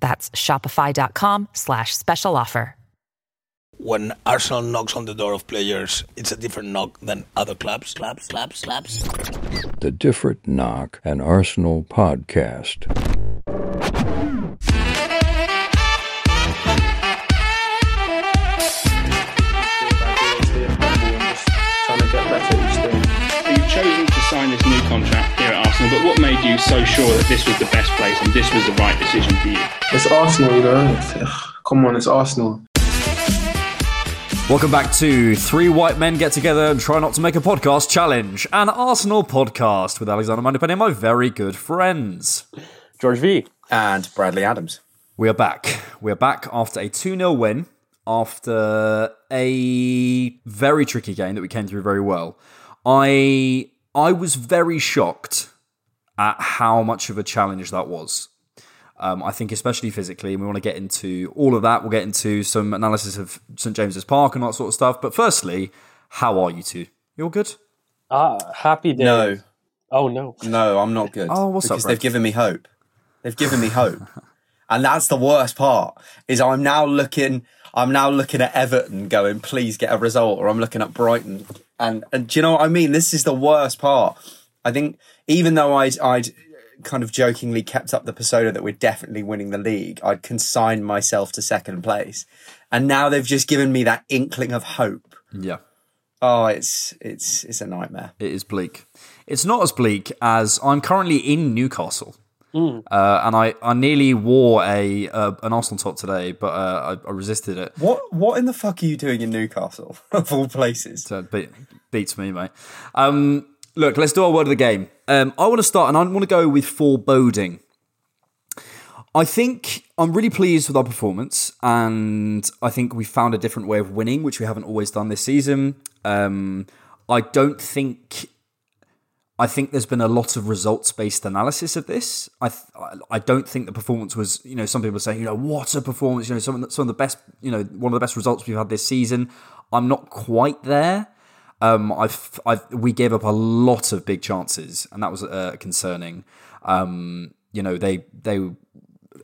That's shopify.com slash special offer. when Arsenal knocks on the door of players, it's a different knock than other clubs. Clubs, clubs, clubs. The Different Knock, an Arsenal podcast. Arsenal, but what made you so sure that this was the best place and this was the right decision for you? It's Arsenal, you know. It's, ugh, come on, it's Arsenal. Welcome back to Three White Men Get Together and Try Not to Make a Podcast Challenge, an Arsenal podcast with Alexander Moneypenny and my very good friends. George V. and Bradley Adams. We are back. We are back after a 2 0 win, after a very tricky game that we came through very well. I I was very shocked at how much of a challenge that was. Um, I think, especially physically, and we want to get into all of that. We'll get into some analysis of St James's Park and all that sort of stuff. But firstly, how are you two? You all good? Ah, happy day. No, Oh no. no, I'm not good. Oh, what's up, because they've given me hope. They've given me hope, and that's the worst part. Is I'm now looking. I'm now looking at Everton, going, please get a result, or I'm looking at Brighton, and and do you know what I mean? This is the worst part. I think even though I'd I'd kind of jokingly kept up the persona that we're definitely winning the league, I'd consigned myself to second place, and now they've just given me that inkling of hope. Yeah. Oh, it's it's it's a nightmare. It is bleak. It's not as bleak as I'm currently in Newcastle. Uh, and I, I nearly wore a uh, an Arsenal top today, but uh, I, I resisted it. What what in the fuck are you doing in Newcastle of all places? So it beat, beats me, mate. Um, look, let's do our word of the game. Um, I want to start, and I want to go with foreboding. I think I'm really pleased with our performance, and I think we found a different way of winning, which we haven't always done this season. Um, I don't think. I think there's been a lot of results based analysis of this. I th- I don't think the performance was, you know, some people say, you know, what a performance, you know, some of the, some of the best, you know, one of the best results we've had this season. I'm not quite there. Um, I've, I've, we gave up a lot of big chances, and that was uh, concerning. Um, you know, they, they,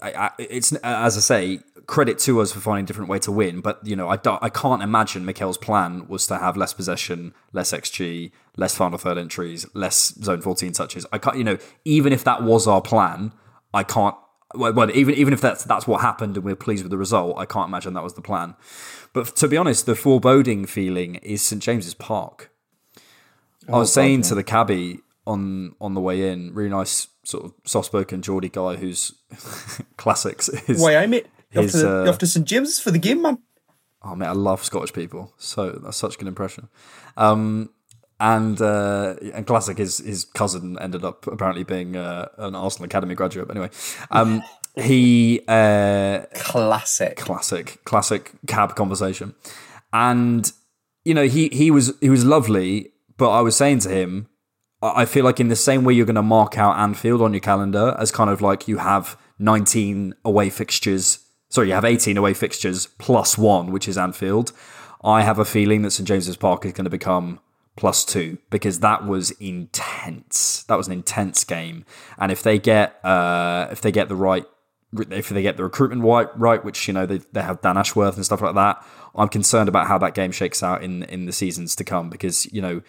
I, I, it's as I say, credit to us for finding a different way to win. But you know, I, I can't imagine Mikel's plan was to have less possession, less xG, less final third entries, less zone fourteen touches. I can't, you know, even if that was our plan, I can't. Well, even even if that's that's what happened and we're pleased with the result, I can't imagine that was the plan. But to be honest, the foreboding feeling is St James's Park. I was saying to the cabbie on on the way in, really nice sort of soft spoken Geordie guy who's classics. Is, Wait, I you his, to, uh, St James's for the game, man. Oh mate, I love Scottish people. So that's such a good impression. Um, and uh, and classic, his his cousin ended up apparently being uh, an Arsenal Academy graduate. But anyway, um, he uh, Classic. classic classic cab conversation, and you know he he was he was lovely. But I was saying to him, I feel like in the same way you're going to mark out Anfield on your calendar as kind of like you have 19 away fixtures. Sorry, you have 18 away fixtures plus one, which is Anfield. I have a feeling that St James's Park is going to become plus two because that was intense. That was an intense game, and if they get uh, if they get the right if they get the recruitment right, right, which you know they, they have Dan Ashworth and stuff like that, I'm concerned about how that game shakes out in in the seasons to come because you know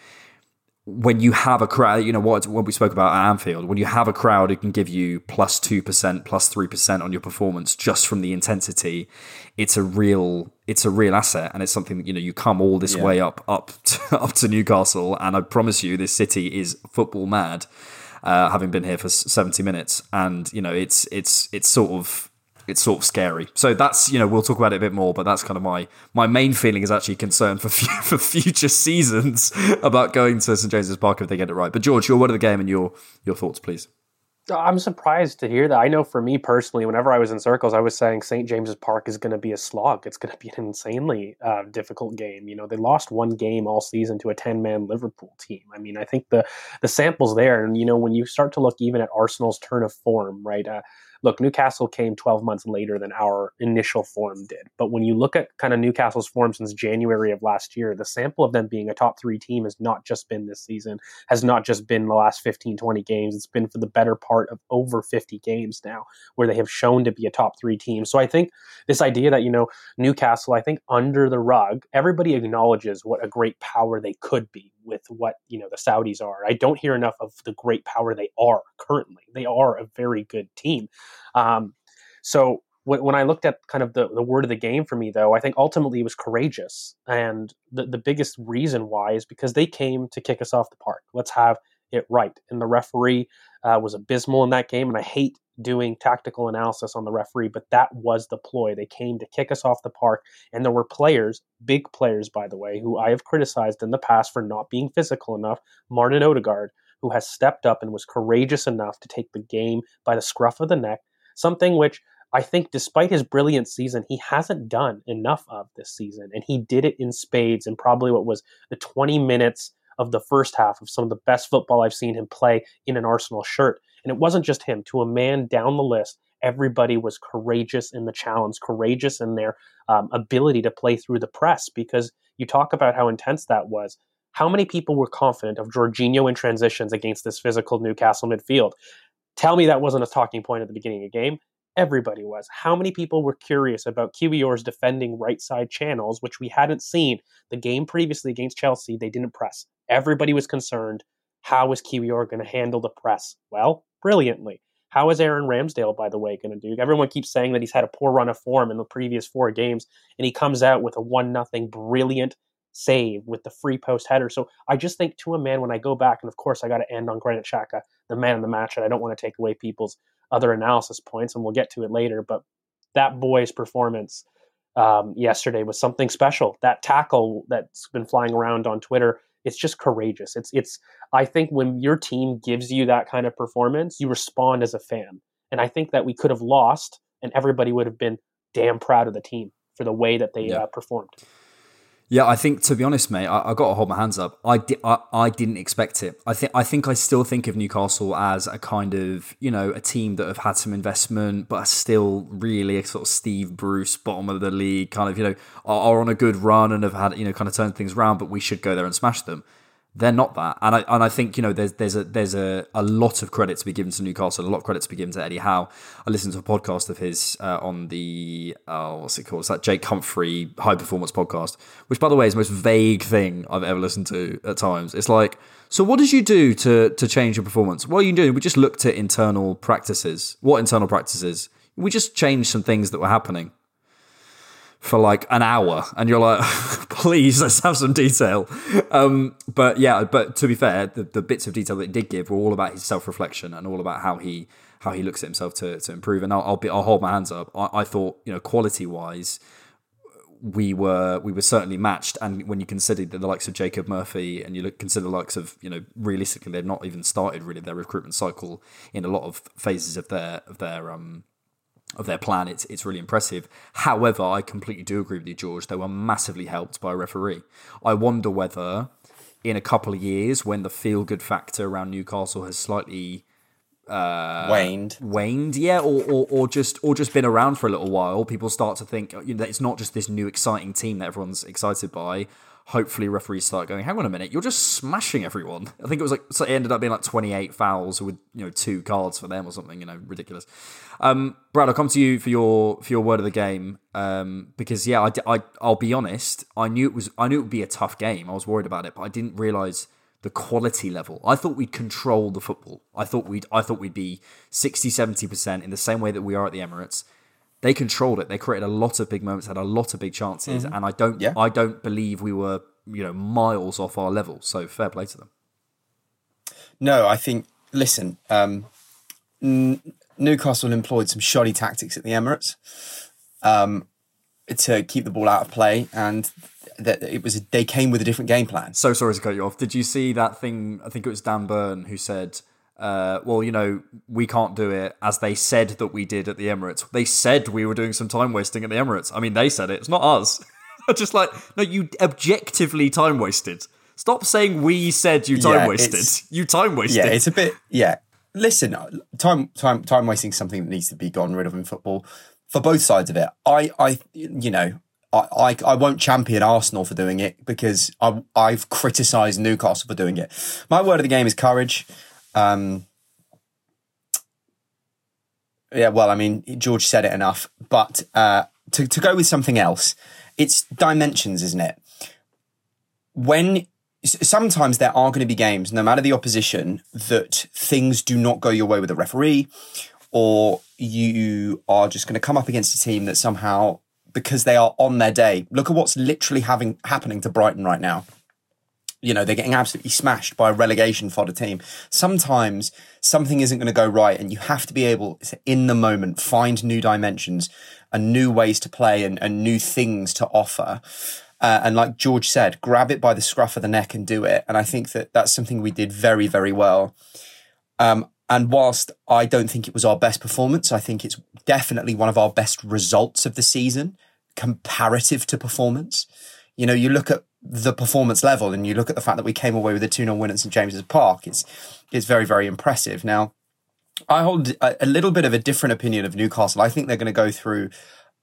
when you have a crowd, you know what what we spoke about at Anfield, when you have a crowd who can give you plus two percent, plus three percent on your performance just from the intensity, it's a real it's a real asset, and it's something that you know you come all this Yeah. way up up to, up to Newcastle, and I promise you, this city is football mad. Uh, having been here for seventy minutes, and you know it's it's it's sort of it's sort of scary. So that's you know we'll talk about it a bit more, but that's kind of my my main feeling is actually concern for for future seasons about going to St James's Park if they get it right. But George, your word of the game and your your thoughts, please. I'm surprised to hear that. I know for me personally, whenever I was in circles, I was saying St. James's Park is going to be a slog. It's going to be an insanely uh, difficult game. You know, they lost one game all season to a 10 man Liverpool team. I mean, I think the, the sample's there. And, you know, when you start to look even at Arsenal's turn of form, right? Uh, look, Newcastle came 12 months later than our initial form did. But when you look at kind of Newcastle's form since January of last year, the sample of them being a top three team has not just been this season, has not just been the last 15, 20 games. It's been for the better part of over 50 games now where they have shown to be a top three team. So I think this idea that, you know, Newcastle, I think under the rug, everybody acknowledges what a great power they could be with what, you know, the Saudis are. I don't hear enough of the great power they are currently. They are a very good team. Um, so when, I looked at kind of the, the word of the game for me, though, I think ultimately it was courageous. And the, the biggest reason why is because they came to kick us off the park. Let's have it right. And the referee uh, was abysmal in that game. And I hate doing tactical analysis on the referee, but that was the ploy. They came to kick us off the park. And there were players, big players, by the way, who I have criticized in the past for not being physical enough. Martin Odegaard, who has stepped up and was courageous enough to take the game by the scruff of the neck, something which I think, despite his brilliant season, he hasn't done enough of this season. And he did it in spades in probably what was the 20 minutes of the first half of some of the best football I've seen him play in an Arsenal shirt. And it wasn't just him. To a man down the list, everybody was courageous in the challenge, courageous in their um, ability to play through the press. Because you talk about how intense that was. How many people were confident of Jorginho in transitions against this physical Newcastle midfield? Tell me that wasn't a talking point at the beginning of the game. Everybody was. How many people were curious about Kiwior's defending right side channels, which we hadn't seen the game previously against Chelsea? They didn't press. Everybody was concerned. How is QER going to handle the press? Well, brilliantly. How is Aaron Ramsdale, by the way, going to do? Everyone keeps saying that he's had a poor run of form in the previous four games, and he comes out with a one nothing brilliant save with the free post header. So I just think to a man when I go back, and of course I got to end on Granit Xhaka, the man in the match, and I don't want to take away people's other analysis points, and we'll get to it later. But that boy's performance um, yesterday was something special. That tackle that's been flying around on Twitter, it's just courageous. It's it's. I think when your team gives you that kind of performance, you respond as a fan, and I think that we could have lost, and everybody would have been damn proud of the team for the way that they Yeah. uh, performed. Yeah, I think to be honest, mate, I, I got to hold my hands up. I, di- I I didn't expect it. I think I think I still think of Newcastle as a kind of you know a team that have had some investment, but are still really a sort of Steve Bruce bottom of the league kind of you know are, are on a good run and have had you know kind of turned things around. But we should go there and smash them. They're not that, and I and I think you know there's there's a there's a, a lot of credit to be given to Newcastle, a lot of credit to be given to Eddie Howe. I listened to a podcast of his uh, on the oh what's it called? It's that Jake Humphrey High Performance podcast, which by the way is the most vague thing I've ever listened to at times. It's like, so what did you do to to change your performance? What are you doing? We just looked at internal practices. What internal practices? We just changed some things that were happening for like an hour and you're like please let's have some detail. Um, but yeah but to be fair the, the bits of detail that he did give were all about his self-reflection and all about how he how he looks at himself to, to improve and I'll, I'll be I'll hold my hands up. I, I thought you know quality wise we were we were certainly matched and when you consider the likes of Jacob Murphy and you look consider the likes of you know realistically they've not even started really their recruitment cycle in a lot of phases of their of their um of their plan, it's it's really impressive. However, I completely do agree with you, George. They were massively helped by a referee. I wonder whether, in a couple of years, when the feel good factor around Newcastle has slightly uh, waned, waned, yeah, or, or or just or just been around for a little while, people start to think you know, that it's not just this new exciting team that everyone's excited by. Hopefully, referees start going, "Hang on a minute, you're just smashing everyone." I think it was like so it ended up being like 28 fouls with you know two cards for them or something, you know, ridiculous. Um, Brad, I'll come to you for your for your word of the game um, because yeah, I, I I'll be honest, I knew it was I knew it would be a tough game. I was worried about it, but I didn't realize the quality level. I thought we'd control the football. I thought we'd I thought we'd be 60 70% in the same way that we are at the Emirates. They controlled it. They created a lot of big moments, had a lot of big chances, Mhm. and I don't Yeah. I don't believe we were, you know, miles off our level. So fair play to them. No, I think. Listen, um, N- Newcastle employed some shoddy tactics at the Emirates um, to keep the ball out of play, and that it was they came with a different game plan. So sorry to cut you off. Did you see that thing? I think it was Dan Burn who said, uh, "Well, you know, we can't do it as they said that we did at the Emirates. They said we were doing some time wasting at the Emirates. I mean, they said it. It's not us. I'm just like no, you objectively time wasted. Stop saying we said you time Yeah, wasted. You time wasted. Yeah, it's a bit. Yeah, listen, time time time wasting is something that needs to be gotten rid of in football for both sides of it. I I you know. I, I, I won't champion Arsenal for doing it because I, I've criticised Newcastle for doing it. My word of the game is courage. Um, yeah, well, I mean, George said it enough, but uh, to, to go with something else, it's dimensions, isn't it? When sometimes there are going to be games, no matter the opposition, that things do not go your way with a referee, or you are just going to come up against a team that somehow, because they are on their day, look at what's literally having happening to Brighton right now. You know, they're getting absolutely smashed by a relegation fodder team. Sometimes something isn't going to go right, and you have to be able to, in the moment, find new dimensions and new ways to play and, and new things to offer. Uh, and like George said, grab it by the scruff of the neck and do it. And I think that that's something we did very, very well. Um, and whilst I don't think it was our best performance, I think it's definitely one of our best results of the season, comparative to performance. You know, you look at the performance level and you look at the fact that we came away with a 2 0 win at St James's Park, it's, it's very, very impressive. Now, I hold a, a little bit of a different opinion of Newcastle. I think they're going to go through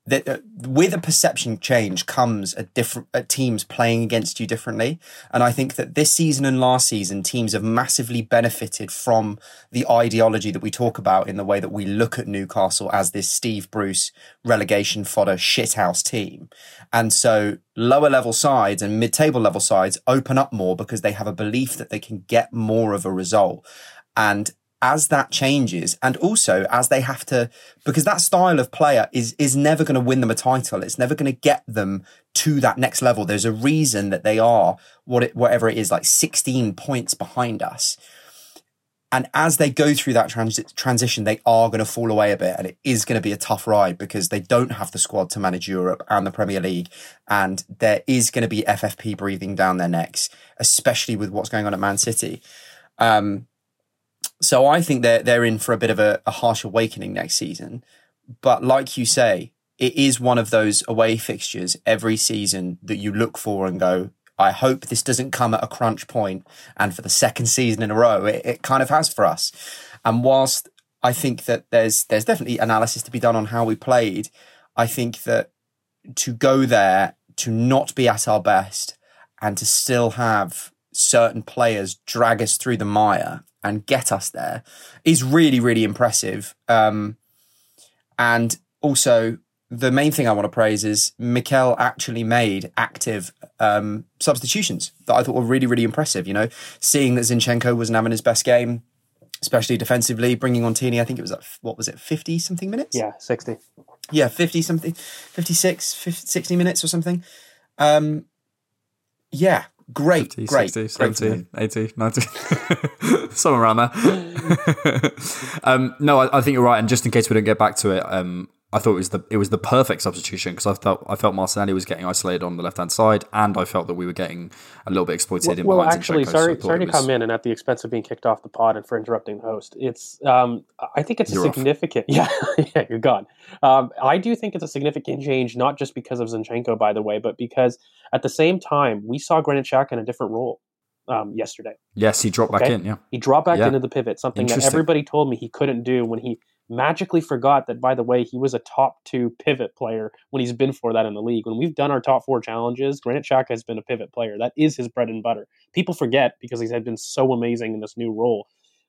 that uh, with a perception change comes a different uh, teams playing against you differently. And i think that this season and last season teams have massively benefited from the ideology that we talk about in the way that we look at newcastle as this steve bruce relegation fodder shithouse team. And so lower level sides and mid-table level sides open up more because they have a belief that they can get more of a result. And as that changes and also as they have to because that style of player is is never going to win them a title. It's never going to get them to that next level. There's a reason that they are what it whatever it is like 16 points behind us. And as they go through that trans- transition they are going to fall away a bit and it is going to be a tough ride because they don't have the squad to manage Europe and the Premier League and there is going to be FFP breathing down their necks especially with what's going on at Man City. Um so I think they're they're in for a bit of a, a harsh awakening next season. But like you say, it is one of those away fixtures every season that you look for and go, I hope this doesn't come at a crunch point. And for the second season in a row, it, it kind of has for us. And whilst I think that there's there's definitely analysis to be done on how we played, I think that to go there, to not be at our best, and to still have certain players drag us through the mire and get us there is really, really impressive. Um, and also, the main thing I want to praise is Mikel actually made active um, substitutions that I thought were really, really impressive. You know, seeing that Zinchenko wasn't having his best game, especially defensively, bringing on Tierney, I think it was at, what was it, 50 something minutes? Yeah, 60. Yeah, 50 something, 56, 50, 60 minutes or something. Um, yeah, great, 50, great. 60, great 70, 80, 90, somewhere around there. um, no, I, I think you're right. And just in case we don't get back to it, um, I thought it was the it was the perfect substitution because I felt I felt Martinelli was getting isolated on the left hand side, and I felt that we were getting a little bit exploited in well, behind actually, Zinchenko, sorry, thought sorry to was- come in and at the expense of being kicked off the pod and for interrupting the host. It's, um, I think it's a You're off. significant. Yeah, yeah, you're gone. Um, I do think it's a significant change, not just because of Zinchenko, by the way, but because at the same time we saw Granit Xhaka in a different role. um, yesterday. Yes, he dropped back in. Yeah, He dropped back Yeah. into the pivot, something that everybody told me he couldn't do when he magically forgot that, by the way, he was a top two pivot player when he's been for that in the league. When we've done our top four challenges, Granit Xhaka has been a pivot player. That is his bread and butter. People forget because he's had been so amazing in this new role.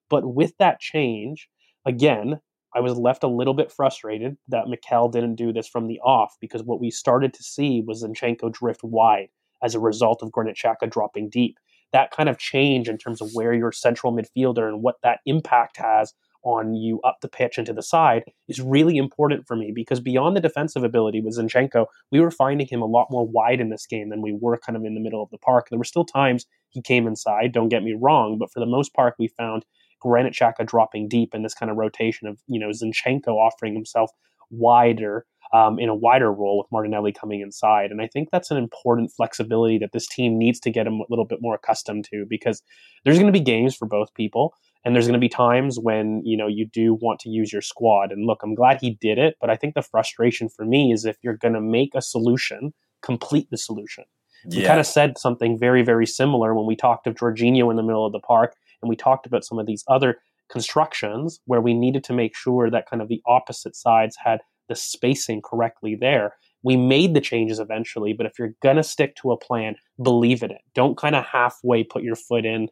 But with that change, again, I was left a little bit frustrated that Mikel didn't do this from the off because what we started to see was Zinchenko drift wide as a result of Granit Xhaka dropping deep. That kind of change in terms of where your central midfielder and what that impact has on you up the pitch and to the side is really important for me because beyond the defensive ability with Zinchenko, we were finding him a lot more wide in this game than we were kind of in the middle of the park. There were still times he came inside, don't get me wrong, but for the most part, we found Granit Xhaka dropping deep in this kind of rotation of, you know, Zinchenko offering himself wider um, in a wider role with Martinelli coming inside. And I think that's an important flexibility that this team needs to get a little bit more accustomed to because there's going to be games for both people. And there's going to be times when, you know, you do want to use your squad. And look, I'm glad he did it. But I think the frustration for me is if you're going to make a solution, complete the solution. We Yeah. kind of said something very, very similar when we talked of Jorginho in the middle of the park and we talked about some of these other constructions where we needed to make sure that kind of the opposite sides had the spacing correctly there. We made the changes eventually, but if you're going to stick to a plan, believe in it. Don't kind of halfway put your foot in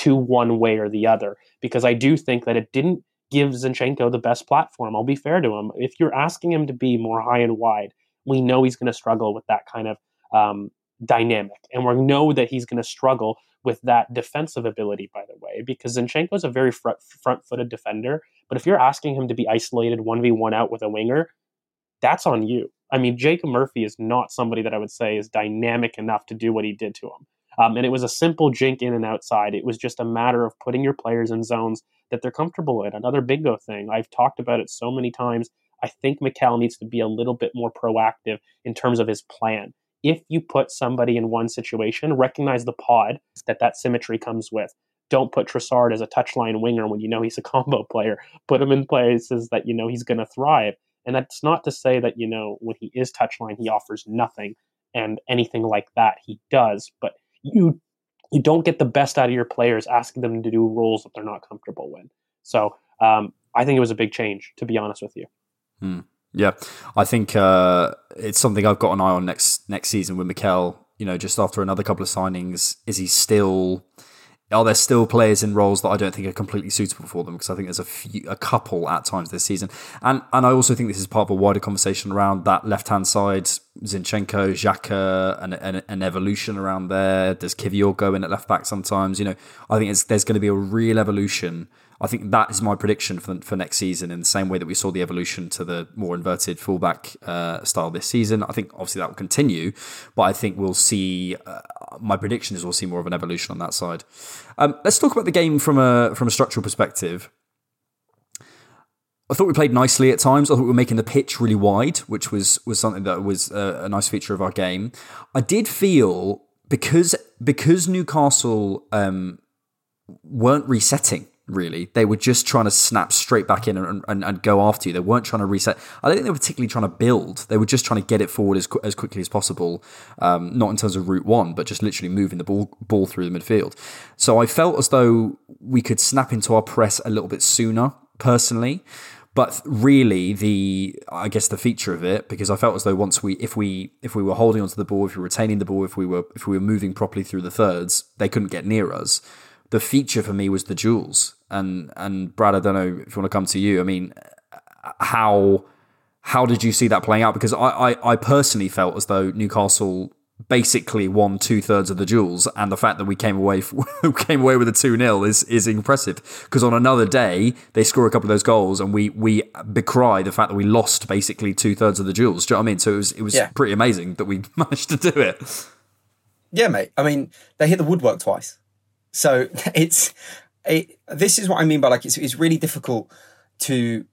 to one way or the other because I do think that it didn't give Zinchenko the best platform. I'll be fair to him. If you're asking him to be more high and wide, we know he's going to struggle with that kind of um, dynamic. And we know that he's going to struggle with that defensive ability, by the way, because Zinchenko is a very front footed defender. But if you're asking him to be isolated 1v1 out with a winger, that's on you. I mean, Jacob Murphy is not somebody that I would say is dynamic enough to do what he did to him. Um, and it was a simple jink in and outside. It was just a matter of putting your players in zones that they're comfortable in. Another bingo thing. I've talked about it so many times. I think Mikel needs to be a little bit more proactive in terms of his plan. If you put somebody in one situation, recognize the pod that that symmetry comes with. Don't put Trossard as a touchline winger when you know he's a combo player. Put him in places that you know he's going to thrive. And that's not to say that, you know, when he is touchline, he offers nothing and anything like that he does. But you you don't get the best out of your players asking them to do roles that they're not comfortable with. So um, I think it was a big change, to be honest with you. Hmm. Yeah, I think uh, it's something I've got an eye on next next season with Mikel. You know, just after another couple of signings, is he still? Are there still players in roles that I don't think are completely suitable for them? Because I think there's a few, a couple at times this season, and and I also think this is part of a wider conversation around that left hand side, Zinchenko, Xhaka, and an, evolution around there. Does Kiwior go in at left back sometimes? You know, I think there's going to be a real evolution. I think that is my prediction for, for next season. In the same way that we saw the evolution to the more inverted fullback uh, style this season, I think obviously that will continue. But I think we'll see. Uh, my prediction is we'll see more of an evolution on that side. Um, let's talk about the game from a from a structural perspective. I thought we played nicely at times. I thought we were making the pitch really wide, which was was something that was a, a nice feature of our game. I did feel because because Newcastle um, weren't resetting really. They were just trying to snap straight back in and, and, and, go after you. They weren't trying to reset. I don't think they were particularly trying to build. They were just trying to get it forward as, as quickly as possible, um, not in terms of route one, but just literally moving the ball, ball through the midfield. So I felt as though we could snap into our press a little bit sooner, personally. But really, the I guess the feature of it, because I felt as though once we, if we, if we were holding onto the ball, if we were retaining the ball, if we were, if we were moving properly through the thirds, they couldn't get near us the feature for me was the duels. And and Brad, I don't know if you want to come to you. I mean, how how did you see that playing out? Because I I, I personally felt as though Newcastle basically won two thirds of the duels, and the fact that we came away came away with a two 0 is is impressive. Because on another day they score a couple of those goals, and we we decry the fact that we lost basically two thirds of the duels. Do you know what I mean? So it was it was Yeah. pretty amazing that we managed to do it. Yeah, mate. I mean, they hit the woodwork twice. So it's it, this is what I mean by like it's, it's really difficult to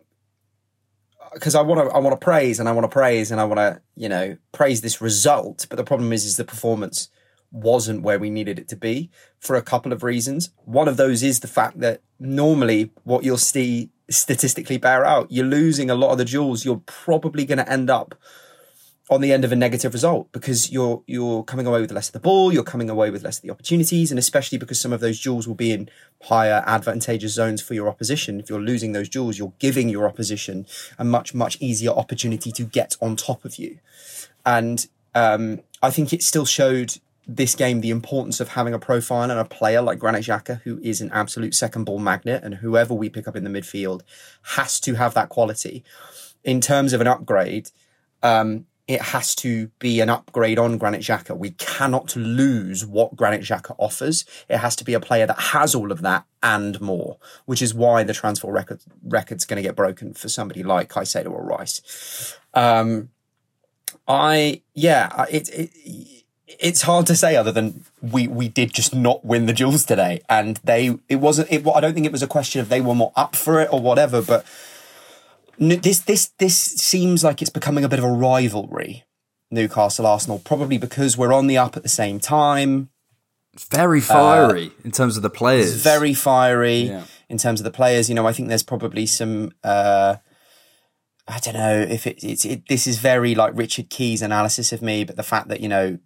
because I want to I want to praise and I want to praise and I want to you know praise this result, but the problem is is the performance wasn't where we needed it to be for a couple of reasons. One of those is the fact that normally what you'll see statistically bear out, you're losing a lot of the duels. You're probably going to end up on the end of a negative result because you're you're coming away with less of the ball, you're coming away with less of the opportunities, and especially because some of those duels will be in higher advantageous zones for your opposition. If you're losing those duels, you're giving your opposition a much much easier opportunity to get on top of you, and um, I think it still showed this game the importance of having a profile and a player like Granit Xhaka, who is an absolute second ball magnet, and whoever we pick up in the midfield has to have that quality. In terms of an upgrade. Um, it has to be an upgrade on Granit Xhaka. We cannot lose what Granit Xhaka offers. It has to be a player that has all of that and more, which is why the transfer record record's going to get broken for somebody like Caicedo or Rice. Um, I yeah, it, it it's hard to say other than we we did just not win the duels today, and they it wasn't. It, I don't think it was a question of they were more up for it or whatever, but this this this seems like it's becoming a bit of a rivalry. Newcastle Arsenal, probably because we're on the up at the same time. Very fiery uh, in terms of the players. very fiery yeah. in terms of the players. You know, I think there's probably some. Uh, I don't know if it, it's it, this is very like Richard Keys analysis of me, but the fact that you know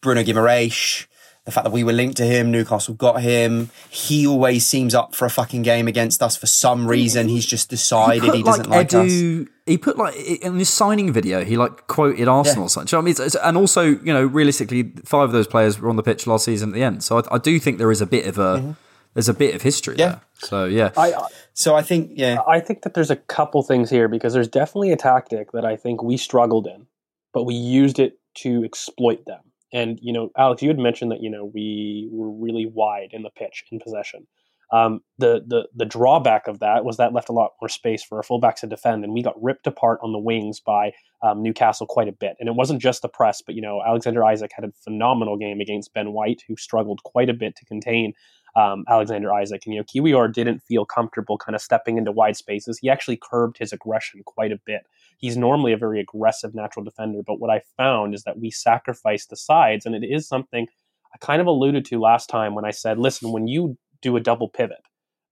Bruno Guimaraes, the fact that we were linked to him, Newcastle got him. He always seems up for a fucking game against us for some reason. He's just decided he, he doesn't like, like Edu, us. He put like in his signing video, he like quoted Arsenal. Yeah. Such. I mean, it's, it's, and also you know, realistically, five of those players were on the pitch last season at the end. So I, I do think there is a bit of a. Mm-hmm. There's a bit of history yeah. there. So yeah. I, so I think yeah. I think that there's a couple things here because there's definitely a tactic that I think we struggled in, but we used it to exploit them. And you know, Alex, you had mentioned that you know we were really wide in the pitch in possession. Um, the the the drawback of that was that left a lot more space for our fullbacks to defend, and we got ripped apart on the wings by um, Newcastle quite a bit. And it wasn't just the press, but you know, Alexander Isak had a phenomenal game against Ben White, who struggled quite a bit to contain um, Alexander Isak And you know, Kiwior didn't feel comfortable kind of stepping into wide spaces. He actually curbed his aggression quite a bit. He's normally a very aggressive natural defender, but what I found is that we sacrificed the sides, and it is something I kind of alluded to last time when I said, listen, when you do a double pivot,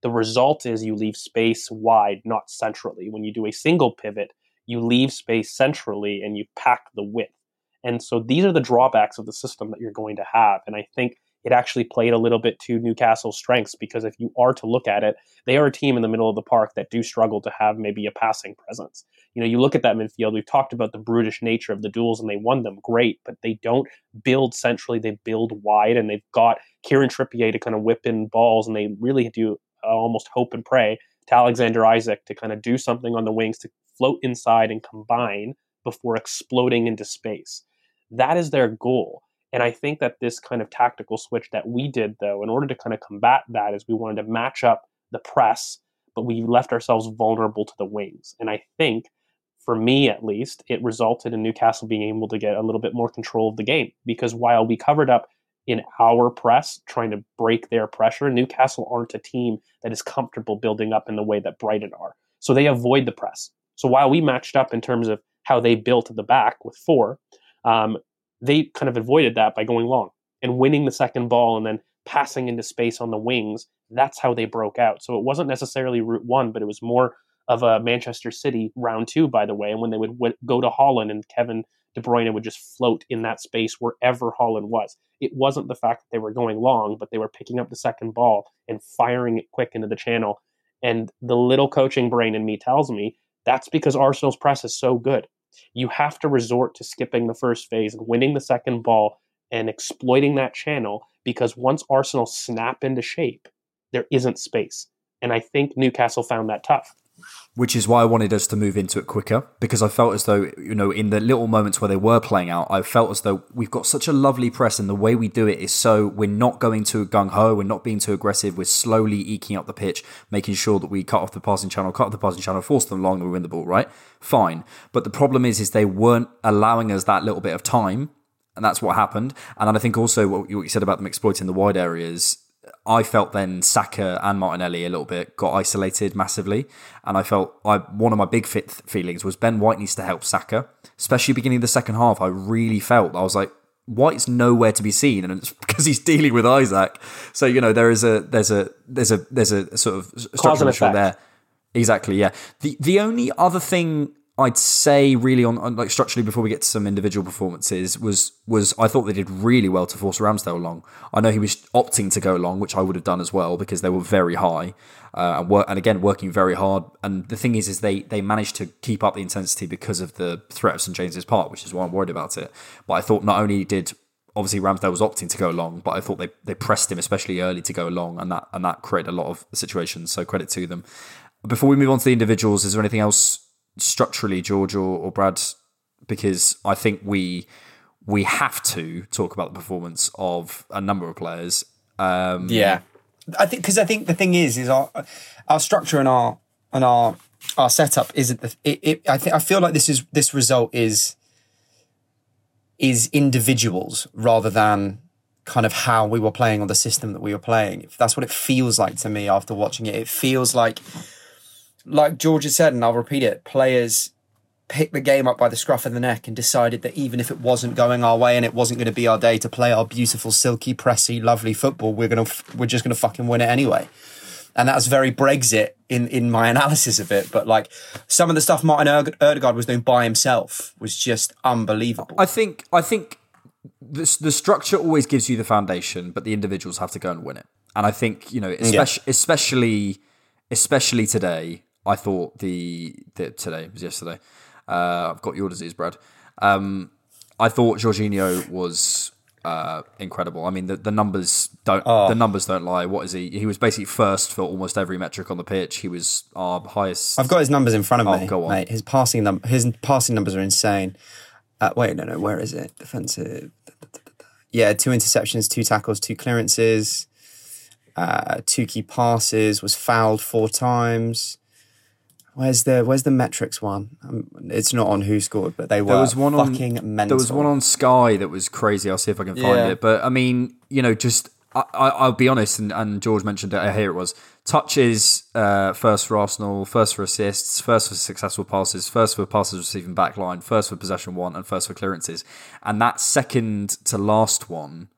the result is you leave space wide, not centrally. When you do a single pivot, you leave space centrally and you pack the width. And so these are the drawbacks of the system that you're going to have. And I think it actually played a little bit to Newcastle's strengths because if you are to look at it, they are a team in the middle of the park that do struggle to have maybe a passing presence. You know, you look at that midfield, we've talked about the brutish nature of the duels and they won them great, but they don't build centrally, they build wide and they've got Kieran Trippier to kind of whip in balls and they really do uh, almost hope and pray to Alexander Isak to kind of do something on the wings to float inside and combine before exploding into space. That is their goal. And I think that this kind of tactical switch that we did, though, in order to kind of combat that, is we wanted to match up the press, but we left ourselves vulnerable to the wings. And I think, for me at least, it resulted in Newcastle being able to get a little bit more control of the game because while we covered up in our press, trying to break their pressure, Newcastle aren't a team that is comfortable building up in the way that Brighton are. So they avoid the press. So while we matched up in terms of how they built at the back with four, um, they kind of avoided that by going long and winning the second ball and then passing into space on the wings. That's how they broke out. So it wasn't necessarily route one, but it was more of a Manchester City round two, by the way. And when they would w- go to Haaland and Kevin De Bruyne would just float in that space wherever Haaland was. It wasn't the fact that they were going long, but they were picking up the second ball and firing it quick into the channel. And the little coaching brain in me tells me that's because Arsenal's press is so good you have to resort to skipping the first phase and winning the second ball and exploiting that channel because once Arsenal snap into shape, there isn't space. And I think Newcastle found that tough which is why I wanted us to move into it quicker because I felt as though, you know, in the little moments where they were playing out, I felt as though we've got such a lovely press and the way we do it is so we're not going too gung ho, we're not being too aggressive, we're slowly eking up the pitch, making sure that we cut off the passing channel, cut off the passing channel, force them along and we win the ball, right? Fine. But the problem is, is they weren't allowing us that little bit of time and that's what happened. And then I think also what you said about them exploiting the wide areas I felt then Saka and Martinelli a little bit got isolated massively, and I felt I one of my big fit feelings was Ben White needs to help Saka, especially beginning of the second half. I really felt I was like White's nowhere to be seen, and it's because he's dealing with Isak. So you know there is a there's a there's a there's a sort of structural issue there. Exactly, yeah. The the only other thing I'd say really on, on, like structurally before we get to some individual performances was was I thought they did really well to force Ramsdale long. I know he was opting to go long, which I would have done as well because they were very high uh, and work and again working very hard. And the thing is, is they they managed to keep up the intensity because of the threat of St James's Park, which is why I'm worried about it. But I thought not only did obviously Ramsdale was opting to go long, but I thought they, they pressed him especially early to go long, and that and that created a lot of situations. So credit to them. Before we move on to the individuals, is there anything else structurally, George or, or Brad, because I think we we have to talk about the performance of a number of players. Um, yeah, I think because I think the thing is is our our structure and our and our our setup isn't the. It, it, I think I feel like this is this result is is individuals rather than kind of how we were playing on the system that we were playing. That's what it feels like to me after watching it. It feels like like George has said, and I'll repeat it, players picked the game up by the scruff of the neck and decided that even if it wasn't going our way and it wasn't going to be our day to play our beautiful, silky, pressy, lovely football, we're gonna we're just gonna fucking win it anyway. And that's very Brexit in, in my analysis of it. But like some of the stuff Martin Odegaard was doing by himself was just unbelievable. I think I think the, the structure always gives you the foundation, but the individuals have to go and win it. And I think you know, especially yeah. especially especially today, I thought the, the today was yesterday. Uh, I've got your disease, Brad. Um, I thought Jorginho was uh, incredible. I mean, the, the numbers don't oh. the numbers don't lie. What is he? He was basically first for almost every metric on the pitch. He was our highest. I've got his numbers in front of oh, me. Go on. Mate. His passing num- his passing numbers are insane. Uh, wait, no, no. Where is it? Defensive. Yeah, two interceptions, two tackles, two clearances, uh, two key passes. Was fouled four times. Where's the Where's the metrics one? Um, it's not on who scored, but they were there was one fucking on, mental. There was one on Sky that was crazy. I'll see if I can find yeah. it. But I mean, you know, just I, will be honest, and, and, George mentioned it. Here it was: touches uh, first for Arsenal, first for assists, first for successful passes, first for passes receiving backline, first for possession one, and first for clearances. And that second to last one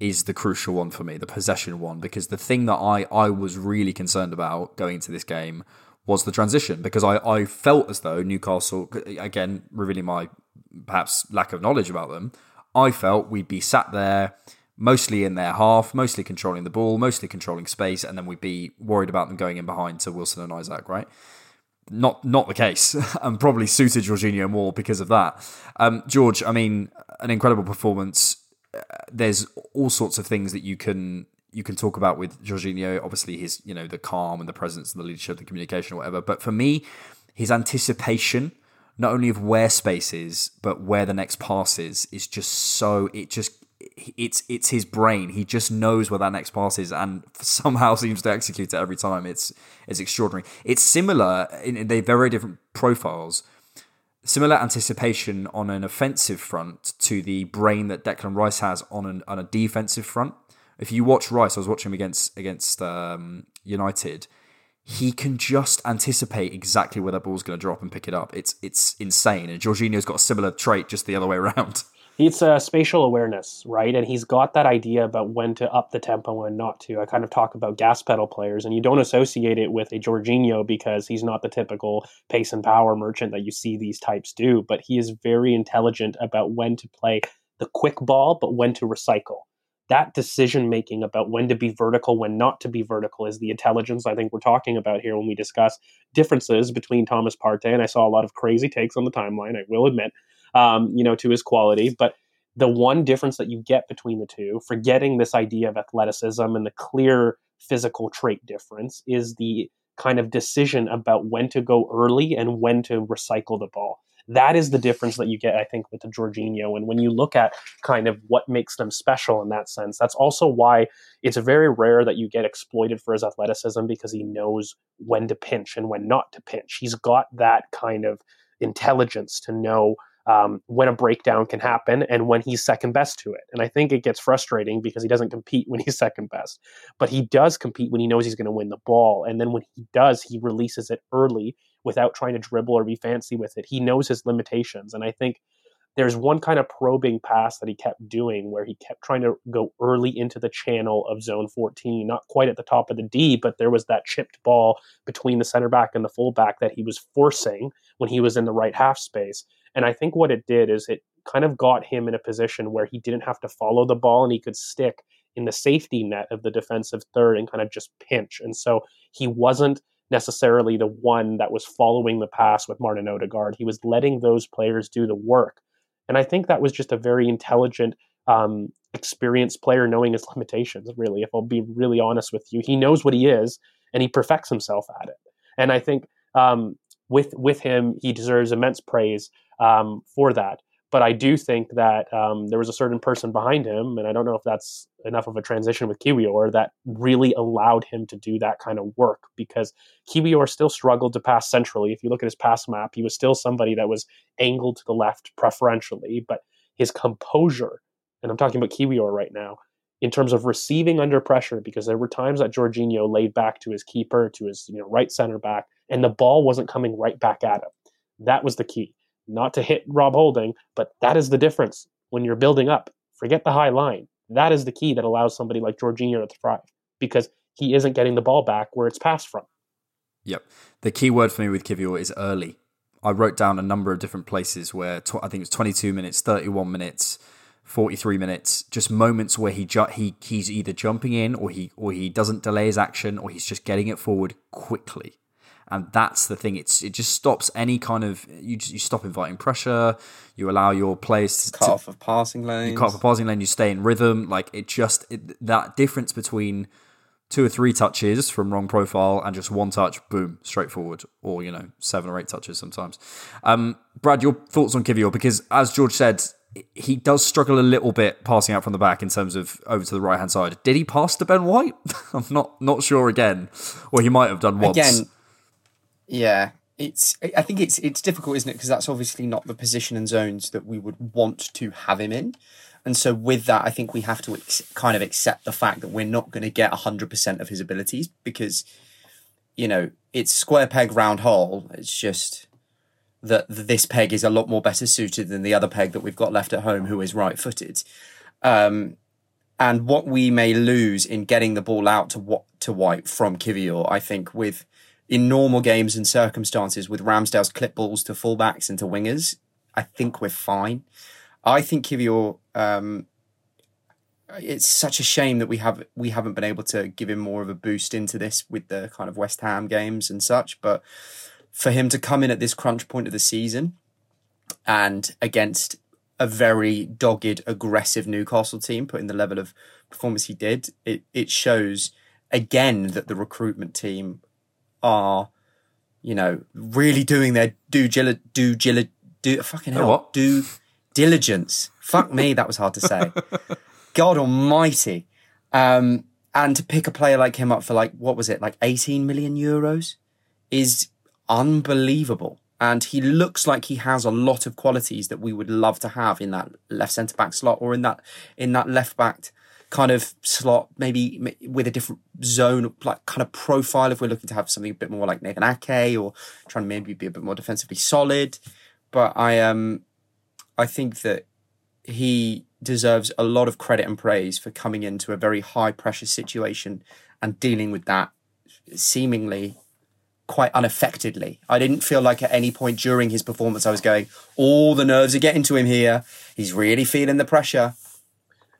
is the crucial one for me, the possession one, because the thing that I I was really concerned about going into this game was the transition because I, I felt as though Newcastle, again, revealing my perhaps lack of knowledge about them, I felt we'd be sat there mostly in their half, mostly controlling the ball, mostly controlling space, and then we'd be worried about them going in behind to Wilson and Isak, right? Not not the case, and probably suited Jorginho more because of that. Um, George, I mean, an incredible performance. There's all sorts of things that you can you can talk about with Jorginho, obviously his, you know, the calm and the presence and the leadership, the communication or whatever. But for me, his anticipation, not only of where space is, but where the next pass is, is just so it just it's it's his brain. He just knows where that next pass is, and somehow seems to execute it every time. It's it's extraordinary. It's similar in they very different profiles. Similar anticipation on an offensive front to the brain that Declan Rice has on an, on a defensive front if you watch Rice, I was watching him against against um, United. He can just anticipate exactly where that ball's going to drop and pick it up. It's it's insane. And Jorginho's got a similar trait, just the other way around. It's a spatial awareness, right? And he's got that idea about when to up the tempo and not to. I kind of talk about gas pedal players, and you don't associate it with a Jorginho because he's not the typical pace and power merchant that you see these types do. But he is very intelligent about when to play the quick ball, but when to recycle that decision making about when to be vertical, when not to be vertical is the intelligence I think we're talking about here when we discuss differences between Thomas Partey. And I saw a lot of crazy takes on the timeline, I will admit, um, you know, to his quality. But the one difference that you get between the two, forgetting this idea of athleticism and the clear physical trait difference, is the kind of decision about when to go early and when to recycle the ball. That is the difference that you get, I think, with the Jorginho. And when you look at kind of what makes them special in that sense, that's also why it's very rare that you get exploited for his athleticism because he knows when to pinch and when not to pinch. He's got that kind of intelligence to know um, when a breakdown can happen and when he's second best to it. And I think it gets frustrating because he doesn't compete when he's second best, but he does compete when he knows he's going to win the ball. And then when he does, he releases it early without trying to dribble or be fancy with it. He knows his limitations. And I think there's one kind of probing pass that he kept doing where he kept trying to go early into the channel of zone 14, not quite at the top of the D, but there was that chipped ball between the center back and the fullback that he was forcing when he was in the right half space. And I think what it did is it kind of got him in a position where he didn't have to follow the ball and he could stick in the safety net of the defensive third and kind of just pinch. And so he wasn't necessarily the one that was following the pass with Martin Odegaard. He was letting those players do the work. And I think that was just a very intelligent, um, experienced player knowing his limitations, really, if I'll be really honest with you. He knows what he is and he perfects himself at it. And I think um, with with him, he deserves immense praise um, for that. But I do think that um, there was a certain person behind him, and I don't know if that's enough of a transition with Kiwior that really allowed him to do that kind of work because Kiwior still struggled to pass centrally. If you look at his pass map, he was still somebody that was angled to the left preferentially, but his composure, and I'm talking about Kiwior right now, in terms of receiving under pressure, because there were times that Jorginho laid back to his keeper, to his you know right center back, and the ball wasn't coming right back at him. That was the key not to hit Rob Holding, but that is the difference when you're building up. Forget the high line. That is the key that allows somebody like Jorginho to thrive because he isn't getting the ball back where it's passed from. Yep. The key word for me with Kiwior is early. I wrote down a number of different places where tw- I think it's 22 minutes, 31 minutes, 43 minutes, just moments where he ju- he he's either jumping in or he or he doesn't delay his action or he's just getting it forward quickly and that's the thing. It's it just stops any kind of you you stop inviting pressure. You allow your players to cut off of passing lanes. You cut off a passing lane. You stay in rhythm. Like it just it, that difference between two or three touches from wrong profile and just one touch, boom, straightforward, or you know seven or eight touches sometimes. Um, Brad, your thoughts on Kiwior? Because as George said, he does struggle a little bit passing out from the back in terms of over to the right hand side. Did he pass to Ben White? I'm not not sure again, or he might have done once. Again, yeah, it's. I think it's it's difficult, isn't it? Because that's obviously not the position and zones that we would want to have him in. And so, with that, I think we have to ex- kind of accept the fact that we're not going to get 100% of his abilities because, you know, it's square peg, round hole. It's just that this peg is a lot more better suited than the other peg that we've got left at home, who is right footed. Um, and what we may lose in getting the ball out to what to White from Kiwior, I think, with in normal games and circumstances with Ramsdale's clip balls to fullbacks and to wingers, I think we're fine. I think Kiwior, um, it's such a shame that we have we haven't been able to give him more of a boost into this with the kind of West Ham games and such. But for him to come in at this crunch point of the season and against a very dogged, aggressive Newcastle team, putting the level of performance he did, it it shows again that the recruitment team are, you know, really doing their due due due do fucking hell what? due diligence. Fuck me, that was hard to say. God Almighty, um, and to pick a player like him up for like what was it, like eighteen million euros, is unbelievable. And he looks like he has a lot of qualities that we would love to have in that left centre back slot or in that in that left back kind of slot, maybe with a different zone, like kind of profile. If we're looking to have something a bit more like Nathan Ake, or trying to maybe be a bit more defensively solid. But I um, I think that he deserves a lot of credit and praise for coming into a very high pressure situation and dealing with that seemingly quite unaffectedly. I didn't feel like at any point during his performance I was going, all the nerves are getting to him here. He's really feeling the pressure.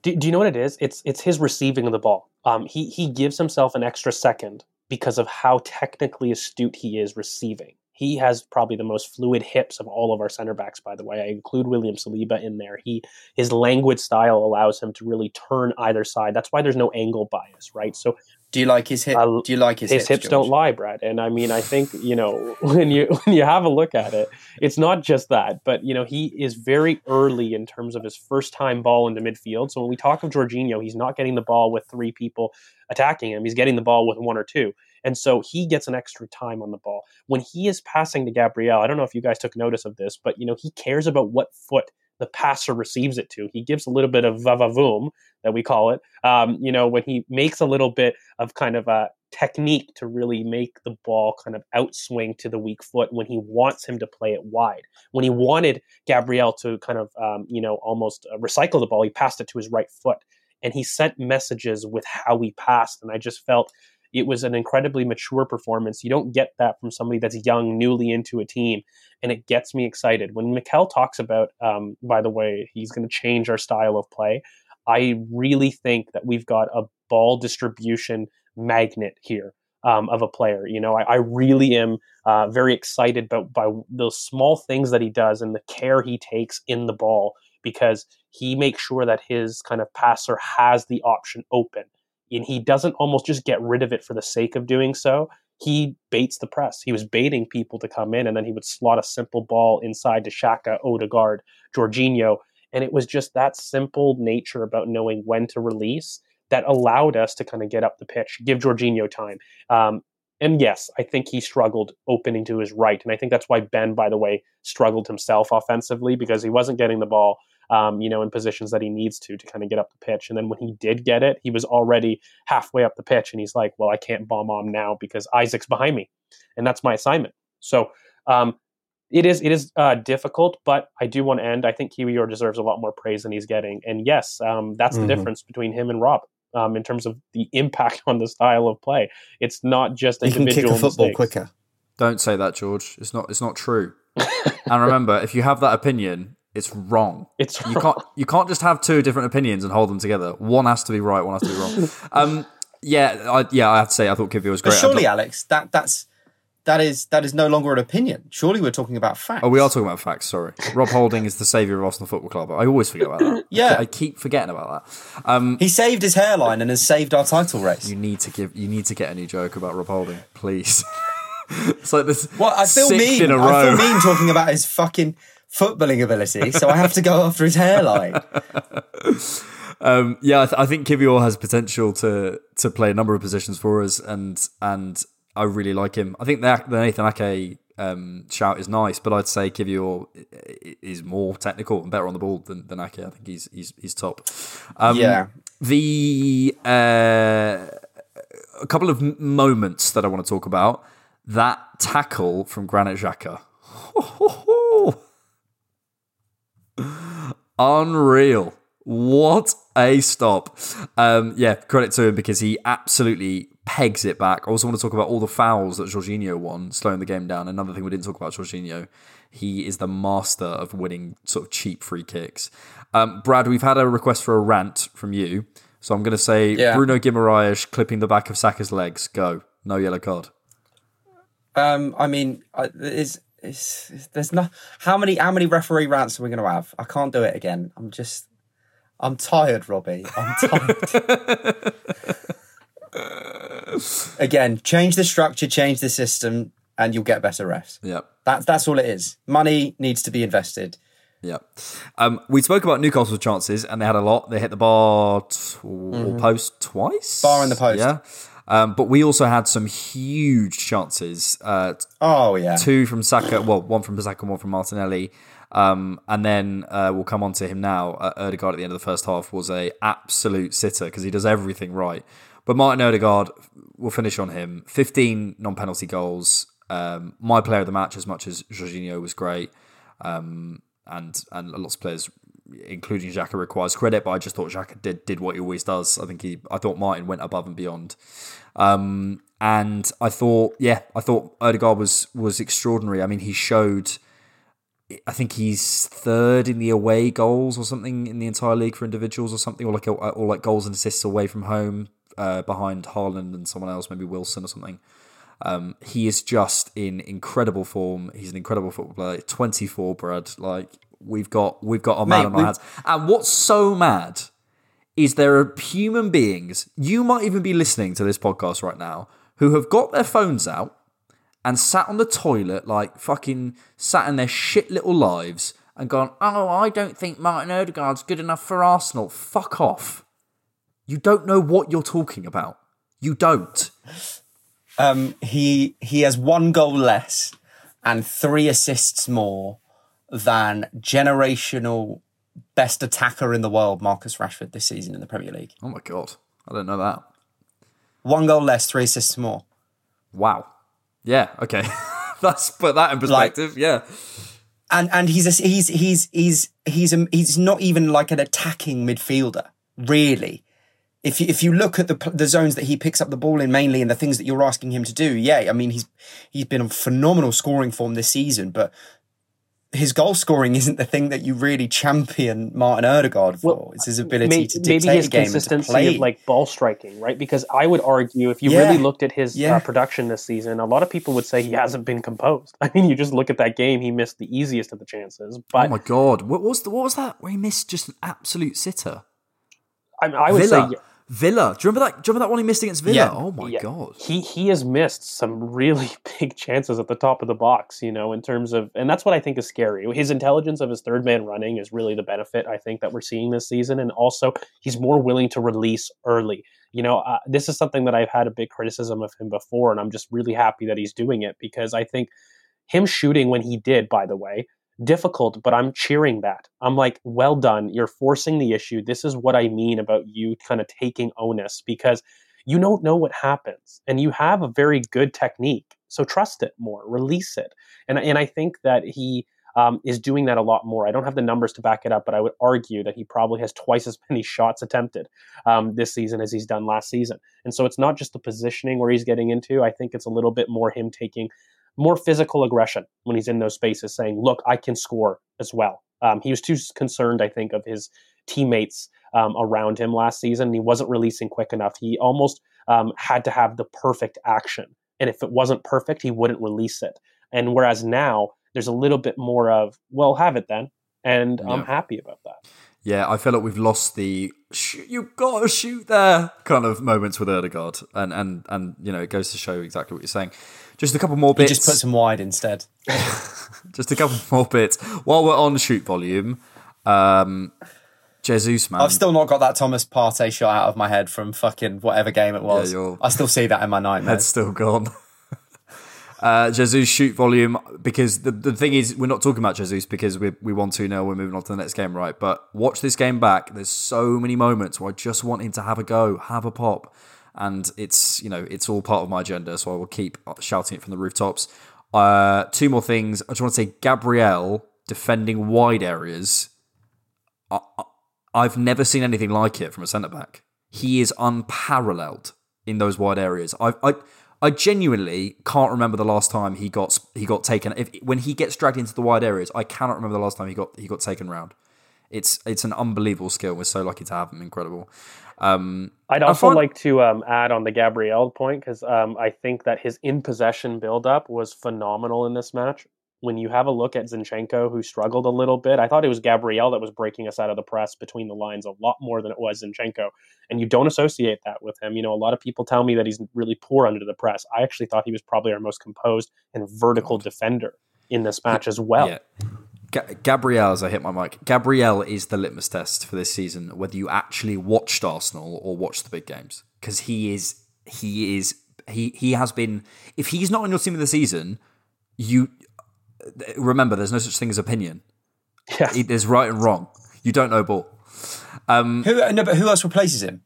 Do, do you know what it is? It's it's his receiving of the ball. Um, he he gives himself an extra second because of how technically astute he is receiving. He has probably the most fluid hips of all of our center backs. By the way, I include William Saliba in there. He his languid style allows him to really turn either side. That's why there's no angle bias, right? So do you like his hip? Uh, do you like his, hips? his hips? hips George? don't lie, Brad. And I mean, I think you know when you when you have a look at it, it's not just that, but you know he is very early in terms of his first time ball into midfield. So when we talk of Jorginho, he's not getting the ball with three people attacking him; he's getting the ball with one or two. And so he gets an extra time on the ball. When he is passing to Gabriel, I don't know if you guys took notice of this, but you know, he cares about what foot the passer receives it to. He gives a little bit of vavavoom that we call it. Um, you know, when he makes a little bit of kind of a technique to really make the ball kind of outswing to the weak foot when he wants him to play it wide. When he wanted Gabriel to kind of, um, you know, almost uh, recycle the ball, he passed it to his right foot. And he sent messages with how he passed. And I just felt it was an incredibly mature performance. You don't get that from somebody that's young, newly into a team. And it gets me excited. When Mikel talks about, um, by the way, he's going to change our style of play, I really think that we've got a ball distribution magnet here um, of a player. You know, I, I really am uh, very excited about by those small things that he does and the care he takes in the ball because he makes sure that his kind of passer has the option open and he doesn't almost just get rid of it for the sake of doing so. He baits the press. He was baiting people to come in, and then he would slot a simple ball inside to Xhaka, Odegaard, Jorginho, and it was just that simple nature about knowing when to release that allowed us to kind of get up the pitch, give Jorginho time. Um, and yes, I think he struggled opening to his right. And I think that's why Ben, by the way, struggled himself offensively because he wasn't getting the ball, um, you know, in positions that he needs to to kind of get up the pitch. And then when he did get it, he was already halfway up the pitch. And he's like, well, I can't bomb on now because Isak's behind me. And that's my assignment. So um, it is it is uh, difficult, but I do want to end. I think Kiwior deserves a lot more praise than he's getting. And yes, um, that's mm-hmm. the difference between him and Rob um, in terms of the impact on the style of play. It's not just he individual. can kick a football mistakes. quicker. Don't say that, George. It's not. It's not true. and remember, if you have that opinion, it's wrong. It's wrong. you can't. You can't just have two different opinions and hold them together. One has to be right. One has to be wrong. um, yeah, I, yeah. I have to say, I thought Kiwior was But surely, Alex, that that's that is that is no longer an opinion. Surely, we're talking about facts. Oh, we are talking about facts. Sorry, Rob Holding is the savior of Arsenal Football Club. I always forget about that. Yeah. I keep forgetting about that. Um, He saved his hairline and has saved our title race. you need to give. You need to get a new joke about Rob Holding, please. it's like this. What I feel mean. in a I row. feel mean talking about his fucking footballing ability, so I have to go after his hairline. Um, yeah, I, th- I think Kiwior has potential to to play a number of positions for us, and and I really like him. I think the, the Nathan Ake um, shout is nice, but I'd say Kiwior is more technical and better on the ball than, than Ake. I think he's he's he's top. Um, Yeah. The uh, a couple of moments that I want to talk about. That tackle from Granit Xhaka. Unreal. What a stop. Um, yeah, credit to him because he absolutely pegs it back. I also want to talk about all the fouls that Jorginho won, slowing the game down. Another thing we didn't talk about Jorginho. He is the master of winning sort of cheap free kicks. Um, Brad, we've had a request for a rant from you. So I'm going to say Yeah. Bruno Guimaraes clipping the back of Saka's legs. Go. No yellow card. Um, I mean, I- is is there's no how many how many referee rants are we going to have? I can't do it again. I'm just I'm tired, Robbie. I'm tired. again, change the structure, change the system, and you'll get better refs. Yep. That's that's all it is. Money needs to be invested. Yeah. Um, we spoke about Newcastle's chances, and they had a lot. They hit the bar t- or post twice. Mm-hmm. Bar in the post. Yeah. Um, but we also had some huge chances. Uh, Oh yeah. two from Saka, well, one from Saka, one from Martinelli. Um, and then uh, we'll come on to him now. Uh, Odegaard at the end of the first half was a absolute sitter because he does everything right. But Martin Odegaard, we'll finish on him. 15 non-penalty goals. Um, my player of the match, as much as Jorginho was great, um, and and lots of players, including Xhaka, requires credit. But I just thought Xhaka did did what he always does. I think he, I thought Martin went above and beyond. Um, and I thought, yeah, I thought Odegaard was was extraordinary. I mean, he showed. I think he's third in the away goals or something in the entire league for individuals or something, or like or like goals and assists away from home, uh, behind Haaland and someone else, maybe Wilson or something. Um, he is just in incredible form. He's an incredible football player. Twenty four, Brad. Like we've got we've got a man Mate, on our hands. And what's so mad is there are human beings. You might even be listening to this podcast right now who have got their phones out and sat on the toilet like fucking sat in their shit little lives and gone, oh, I don't think Martin Odegaard's good enough for Arsenal. Fuck off. You don't know what you're talking about. You don't. Um, he he has one goal less and three assists more than generational best attacker in the world, Marcus Rashford, this season in the Premier League. Oh my god, I don't know that. One goal less, three assists more. Wow. Yeah. Okay. Let's put that in perspective. Like, yeah. And and he's a, he's he's he's he's a, he's not even like an attacking midfielder, really. If you, if you look at the the zones that he picks up the ball in mainly and the things that you're asking him to do, yeah, I mean he's he's been a phenomenal scoring form this season, but his goal scoring isn't the thing that you really champion Martin Odegaard for. Well, it's his ability may, to dictate maybe his game consistency and to play. of like ball striking, right? Because I would argue if you yeah. really looked at his uh, yeah. uh, production this season, a lot of people would say he hasn't been composed. I mean, you just look at that game; he missed the easiest of the chances. But oh my god, what was the, what was that? Where he missed just an absolute sitter. I, I would Villa. say Villa. Do you remember that? Do you remember that one he missed against Villa? Yeah. Oh my yeah. god. He he has missed some really big chances at the top of the box. You know, in terms of, and that's what I think is scary. His intelligence of his third man running is really the benefit I think that we're seeing this season, and also he's more willing to release early. You know, uh, this is something that I've had a big criticism of him before, and I'm just really happy that he's doing it because I think him shooting when he did, by the way, difficult, but I'm cheering that. I'm like, well done. You're forcing the issue. This is what I mean about you kind of taking onus because you don't know what happens and you have a very good technique. So trust it more, release it. And, and I think that he um, is doing that a lot more. I don't have the numbers to back it up, but I would argue that he probably has twice as many shots attempted um, this season as he's done last season. And so it's not just the positioning where he's getting into. I think it's a little bit more him taking more physical aggression when he's in those spaces, saying, "Look, I can score as well." Um, he was too concerned, I think, of his teammates um, around him last season. He wasn't releasing quick enough. He almost um, had to have the perfect action, and if it wasn't perfect, he wouldn't release it. And whereas now there's a little bit more of, "Well, have it then," and yeah. I'm happy about that. Yeah, I feel like we've lost the "you've got to shoot there" kind of moments with Odegaard, and and and you know it goes to show exactly what you're saying. Just a couple more bits. You just put some wide instead. just a couple more bits. While we're on shoot volume, um, Jesus, man. I've still not got that Thomas Partey shot out of my head from fucking whatever game it was. Yeah, I still see that in my nightmares. Head's still gone. Uh, Jesus shoot volume because the, the thing is we're not talking about Jesus because we we want to know we're moving on to the next game right but watch this game back there's so many moments where I just want him to have a go have a pop and it's you know it's all part of my agenda, so I will keep shouting it from the rooftops. Uh, two more things. I just want to say Gabriel defending wide areas. I, I've never seen anything like it from a centre back. He is unparalleled in those wide areas. I, I I genuinely can't remember the last time he got he got taken. If when he gets dragged into the wide areas, I cannot remember the last time he got he got taken round. It's it's an unbelievable skill. We're so lucky to have him. Incredible. Um, I'd also find... like to um, add on the Gabriel point because um, I think that his in possession buildup was phenomenal in this match. When you have a look at Zinchenko, who struggled a little bit, I thought it was Gabriel that was breaking us out of the press between the lines a lot more than it was Zinchenko. And you don't associate that with him. You know, a lot of people tell me that he's really poor under the press. I actually thought he was probably our most composed and vertical defender in this match as well. Yeah. Gabriel, as I hit my mic, Gabriel is the litmus test for this season, whether you actually watched Arsenal or watched the big games. Because he is, he is, he he has been. If he's not on your team of the season, you remember there's no such thing as opinion. Yeah. There's right and wrong. You don't know ball. Um, who no, but who else replaces him?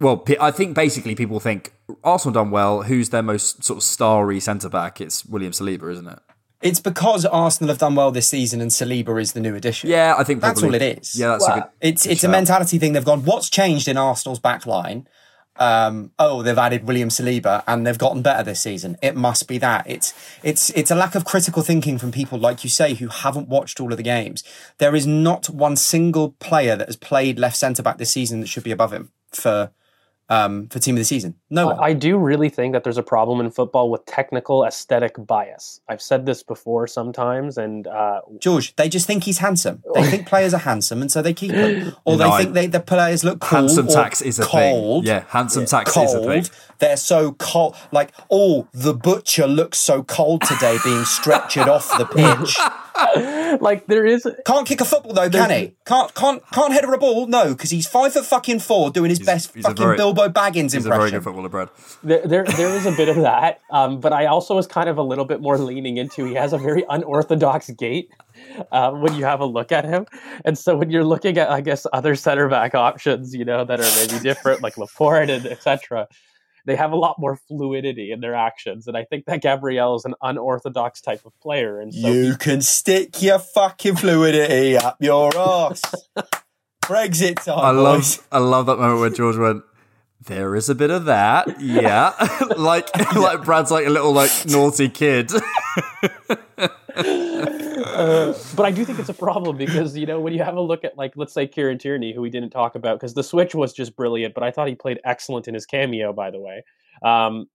Well, I think basically people think Arsenal done well. Who's their most sort of starry centre back? It's William Saliba, isn't it? It's because Arsenal have done well this season and Saliba is the new addition. Yeah, I think that's all it is. Yeah, that's well, a good. It's it's a mentality thing. They've gone. What's changed in Arsenal's back line? Um, oh, they've added William Saliba and they've gotten better this season. It must be that. It's it's it's a lack of critical thinking from people like you say who haven't watched all of the games. There is not one single player that has played left centre back this season that should be above him for um, for team of the season. No one. I do really think that there's a problem in football with technical aesthetic bias. I've said this before sometimes, and uh, George, they just think he's handsome. They think players are handsome, and so they keep them, or no, they think they, the players look cool. Handsome tax is a cold. thing. Yeah, handsome tax cold. is a thing. They're so cold. Like, oh, the butcher looks so cold today, being stretchered off the pitch. like there is can't kick a football though, can he? Can't can't can't header a ball, no, because he's five foot fucking four, doing his he's, best he's fucking very, Bilbo Baggins he's impression. He's a very good footballer, Brad. There, there, there is a bit of that, um, but I also was kind of a little bit more leaning into. He has a very unorthodox gait um, when you have a look at him, and so when you're looking at, I guess, other center back options, you know, that are maybe different, like Laporte and etc they have a lot more fluidity in their actions, and I think that Gabriel is an unorthodox type of player. And so you can stick your fucking fluidity up your ass. Brexit time. I love. I love that moment where George went. There is a bit of that, yeah. like like Brad's like a little like naughty kid. Uh, but I do think it's a problem because you know when you have a look at like let's say Kieran Tierney, who we didn't talk about because the switch was just brilliant, but I thought he played excellent in his cameo. By the way, um,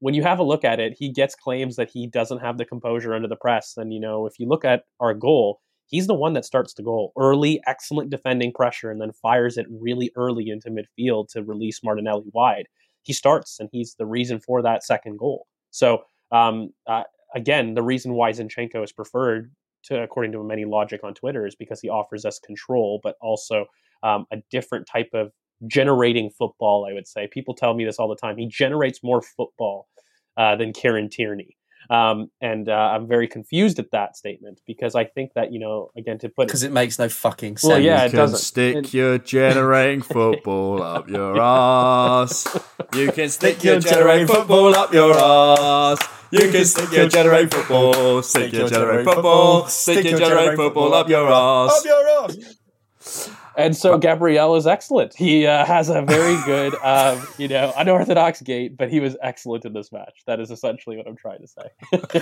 when you have a look at it, he gets claims that he doesn't have the composure under the press, and you know if you look at our goal, he's the one that starts the goal early, excellent defending pressure, and then fires it really early into midfield to release Martinelli wide. He starts, and he's the reason for that second goal. So um, uh, again, the reason why Zinchenko is preferred to according to many logic on Twitter is because he offers us control, but also um, a different type of generating football. I would say people tell me this all the time. He generates more football uh, than Kieran Tierney, um, and uh, I'm very confused at that statement because I think that you know again to put because it makes no fucking sense. Well, yeah, you it can doesn't. stick It- your generating football up your ass. You can stick your your generating football up your ass. You can stick your generating football, stick your generating football, stick your generating football up your ass. Up your ass. And so Gabriel is excellent. He uh, has a very good, um, you know, unorthodox gait, but he was excellent in this match. That is essentially what I'm trying to say.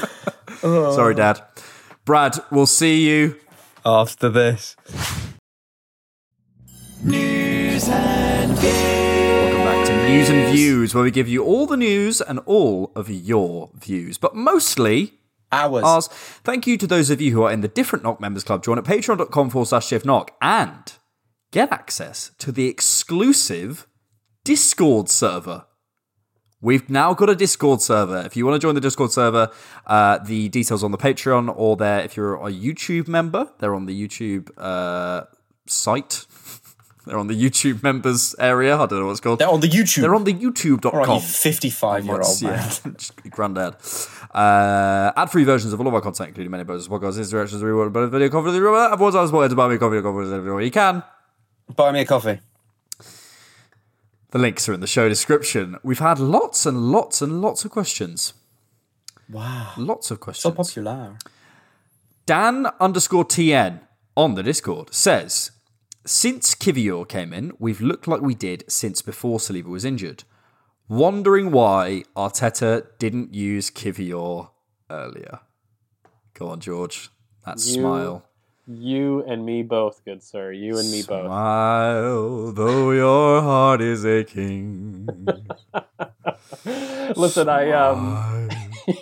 Sorry, Dad. Brad, we'll see you. After this. Welcome back to News and Views, where we give you all the news and all of your views, but mostly Hours. ours. Thank you to those of you who are in the different Knock Members Club. Join at patreon.com forward slash diffknock and get access to the exclusive Discord server. We've now got a Discord server. If you want to join the Discord server, uh, the details on the Patreon or there. If you're a YouTube member, they're on the YouTube uh, site. they're on the YouTube members area. I don't know what it's called. They're on the YouTube. They're on the YouTube.com. Right, you 55 year old man. Yeah, granddad. Uh, ad-free versions of all of our content, including many bonus podcasts, interactions, reward, video conference, reward. I've always asked to buy me coffee, everywhere you can. Buy me a coffee. The links are in the show description. We've had lots and lots and lots of questions. Wow. Lots of So questions. popular. Dan underscore TN on the Discord says, Since Kiwior came in, we've looked like we did since before Saliba was injured. Wondering why Arteta didn't use Kiwior earlier. Go on, George. That You- smile. You and me both, good sir. You and me both. Smile, though your heart is aching. Listen, I um,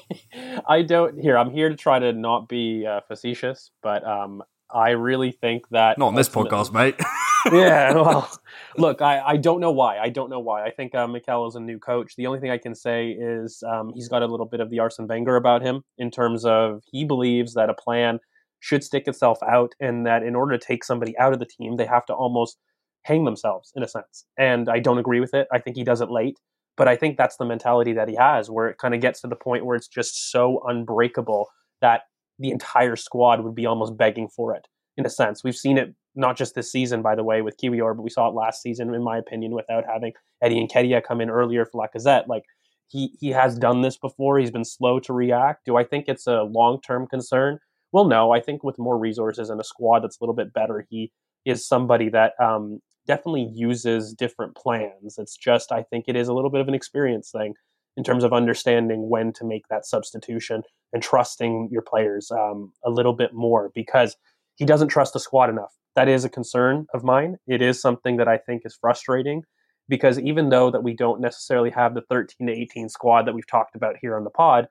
I don't here. I'm here to try to not be uh, facetious, but um, I really think that Not on this podcast, mate. yeah, well, look, I, I don't know why. I don't know why. I think uh, Mikel is a new coach. The only thing I can say is um, he's got a little bit of the Arsene Wenger about him in terms of he believes that a plan should stick itself out, and that in order to take somebody out of the team, they have to almost hang themselves in a sense. And I don't agree with it. I think he does it late, but I think that's the mentality that he has, where it kind of gets to the point where it's just so unbreakable that the entire squad would be almost begging for it. In a sense, we've seen it not just this season, by the way, with Kiwior, but we saw it last season, in my opinion, without having Eddie Nketiah come in earlier for Lacazette. Like he he has done this before. He's been slow to react. Do I think it's a long term concern? Well, no. I think with more resources and a squad that's a little bit better, he is somebody that um, definitely uses different plans. It's just I think it is a little bit of an experience thing in terms of understanding when to make that substitution and trusting your players um, a little bit more because he doesn't trust the squad enough. That is a concern of mine. It is something that I think is frustrating because even though that we don't necessarily have the 13 to 18 squad that we've talked about here on the pod,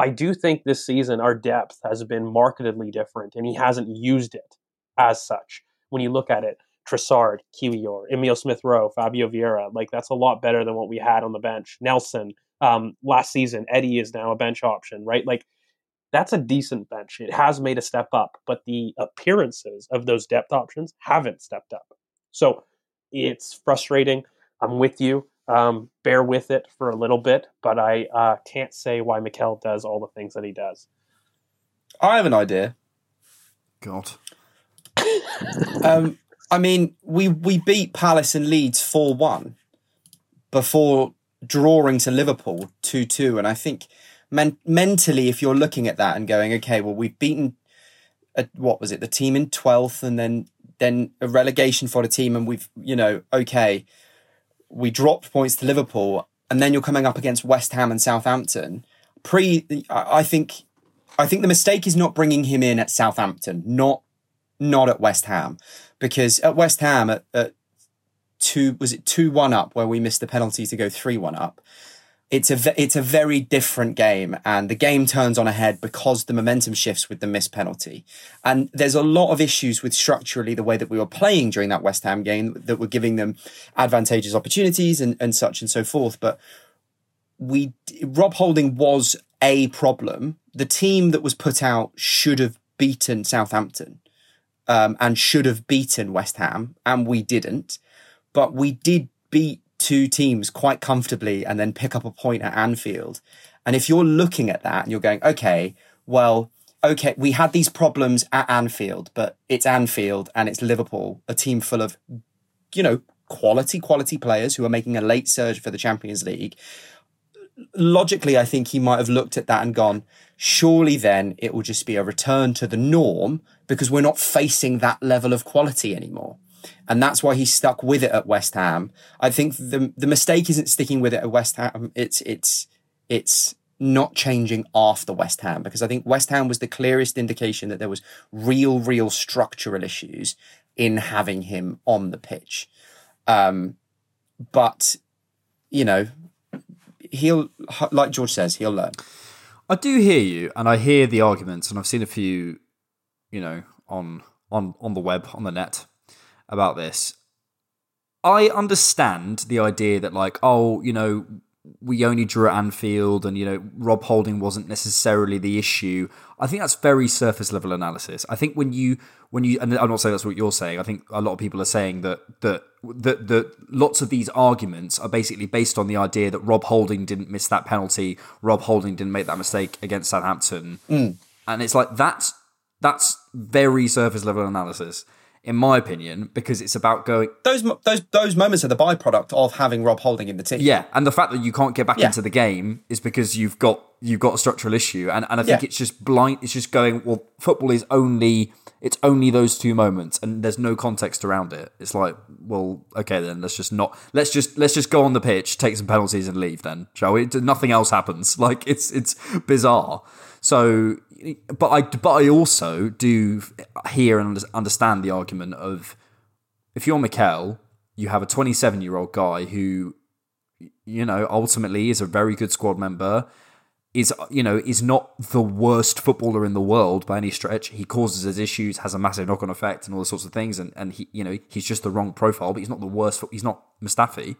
I do think this season our depth has been markedly different and he hasn't used it as such. When you look at it, Trossard, Kiwior, Emil Smith Rowe, Fabio Vieira, like that's a lot better than what we had on the bench. Nelson, um, last season, Eddie is now a bench option, right? Like that's a decent bench. It has made a step up, but the appearances of those depth options haven't stepped up. So it's frustrating. I'm with you. Um, bear with it for a little bit, but I uh, can't say why Mikel does all the things that he does. I have an idea. God. Um, I mean, we we beat Palace and Leeds four one before drawing to Liverpool 2 2. And I think men- mentally, if you're looking at that and going, okay, well, we've beaten, a, what was it, the team in 12th and then then a relegation for the team, and we've, you know, okay, we dropped points to Liverpool, and then you're coming up against West Ham and Southampton. Pre, I think, I think the mistake is not bringing him in at Southampton, not not at West Ham, because at West Ham at, at two was it two one up where we missed the penalty to go three one up. It's a it's a very different game, and the game turns on a head because the momentum shifts with the missed penalty. And there's a lot of issues with structurally the way that we were playing during that West Ham game that were giving them advantageous opportunities and, and such and so forth. But we Rob Holding was a problem. The team that was put out should have beaten Southampton um, and should have beaten West Ham, and we didn't. But we did beat two teams quite comfortably and then pick up a point at Anfield. And if you're looking at that and you're going, okay, well, okay, we had these problems at Anfield, but it's Anfield and it's Liverpool, a team full of, you know, quality, quality players who are making a late surge for the Champions League. Logically, I think he might have looked at that and gone, surely then it will just be a return to the norm because we're not facing that level of quality anymore and that's why he stuck with it at West Ham. I think the the mistake isn't sticking with it at West Ham. It's it's it's not changing after West Ham because I think West Ham was the clearest indication that there was real real structural issues in having him on the pitch. Um, but you know, he'll like George says, he'll learn. I do hear you, and I hear the arguments, and I've seen a few, you know, on on on the web on the net about this. I understand the idea that, like, oh, you know, we only drew at Anfield and, you know, Rob Holding wasn't necessarily the issue. I think that's very surface level analysis. I think when you, when you, and I'm not saying that's what you're saying, I think a lot of people are saying that, that, that, that lots of these arguments are basically based on the idea that Rob Holding didn't miss that penalty, Rob Holding didn't make that mistake against Southampton. Mm. And it's like, that's, that's very surface level analysis in my opinion, because it's about going. Those those those moments are the byproduct of having Rob Holding in the team. Yeah, and the fact that you can't get back Yeah. into the game is because you've got you've got a structural issue, and and I think Yeah. it's just blind. It's just going. Well, football is only it's only those two moments, and there's no context around it. It's like, well, okay, then let's just not let's just let's just go on the pitch, take some penalties, and leave. Then shall we? Nothing else happens. Like it's it's bizarre. So, but I but I also do hear and understand the argument of if you're Mikel, you have a 27 year old guy who, you know, ultimately is a very good squad member, is you know is not the worst footballer in the world by any stretch. He causes his issues, has a massive knock on effect, and all those sorts of things. And and he, you know, he's just the wrong profile, but he's not the worst. He's not Mustafi.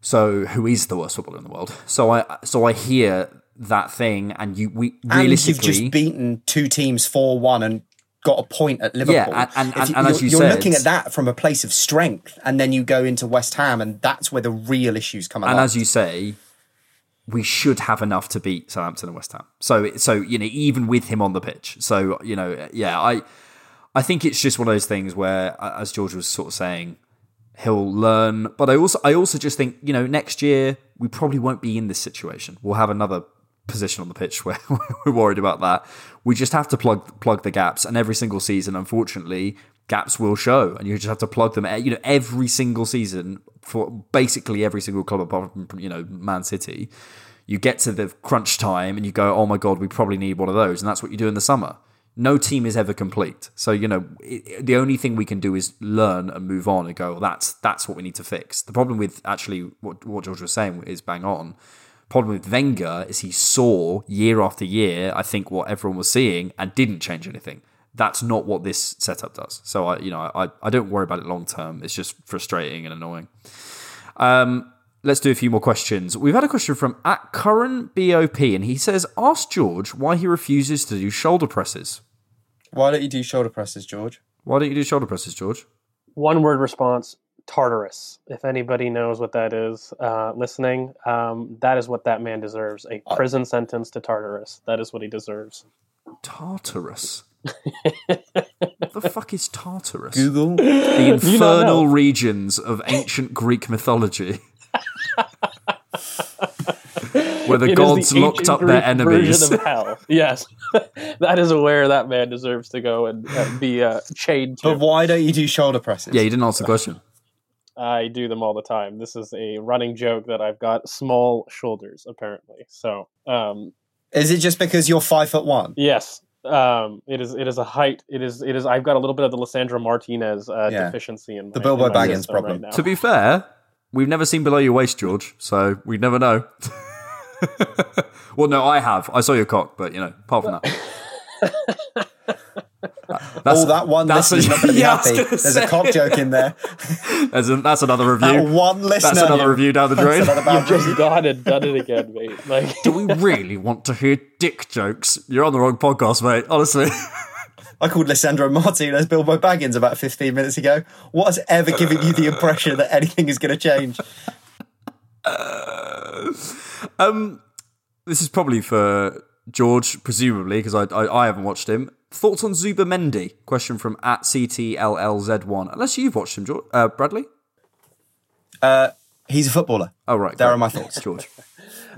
So who is the worst footballer in the world? So I so I hear that thing, and you we and you've just beaten two teams four one and got a point at Liverpool. Yeah, and- and- If and- as you you're said- looking at that from a place of strength, and then you go into West Ham, and that's where the real issues come. And as you say, we should have enough to beat Southampton and West Ham. So, so you know, even with him on the pitch. So, you know, yeah, I, I think it's just one of those things where, as George was sort of saying, he'll learn. But I also, I also just think, you know, next year we probably won't be in this situation. We'll have another position on the pitch where we're worried about that. We just have to plug plug the gaps, and every single season, unfortunately, gaps will show, and you just have to plug them. Eh, you know, every single season for basically every single club apart from you know Man City, you get to the crunch time and you go, oh my god, we probably need one of those, and that's what you do in the summer. No team is ever complete, so you know it, the only thing we can do is learn and move on and go. Well, that's that's what we need to fix. The problem with actually what what George was saying is bang on problem with Wenger is he saw year after year, I think, what everyone was seeing and didn't change anything. That's not what this setup does. So I, you know, I, I don't worry about it long term. It's just frustrating and annoying. Um, let's do a few more questions. We've had a question from at current BOP, and he says, "Ask George why he refuses to do shoulder presses. Why don't you do shoulder presses, George? Why don't you do shoulder presses, George? One word response Tartarus. If anybody knows what that is, uh, listening, um, that is what that man deserves a prison sentence to Tartarus. That is what he deserves. Tartarus. what the fuck is Tartarus? Google. The Do you not know? infernal regions of ancient Greek mythology. Where the It is gods the locked ancient up their Greek enemies. version of hell. Yes, that is where that man deserves to go and uh, be uh, chained to. But why don't you do shoulder presses? Yeah, you didn't answer the question. I do them all the time. This is a running joke that I've got small shoulders, apparently. So, um, Is it just because you're five foot one? yes, um, it is. It is a height. It is. It is. I've got a little bit of the Lisandro Martinez uh, Yeah. deficiency in The my, Bilbo in my Baggins problem. Right. To be fair, we've never seen below your waist, George, so we'd never know. well, no, I have. I saw your cock, but you know, apart from that. oh, that one that's listener's a- not going to be Yeah, happy. There's say. a cock joke in there. That's, a, that's another review. That one listener. That's another review down the drain. That's another bad You've just gone and done it again, mate. Like, Do we really want to hear dick jokes? You're on the wrong podcast, mate. Honestly. I called Lisandro Martinez Bilbo Baggins about 15 minutes ago. What has ever given you the impression that anything is going to change? Um, this is probably for George, presumably, because I, I I haven't watched him. Thoughts on Zubimendi? Question from at CTLLZ1. Unless you've watched him, George, uh, Bradley. Uh, he's a footballer. Oh right, There great. are my thoughts. George.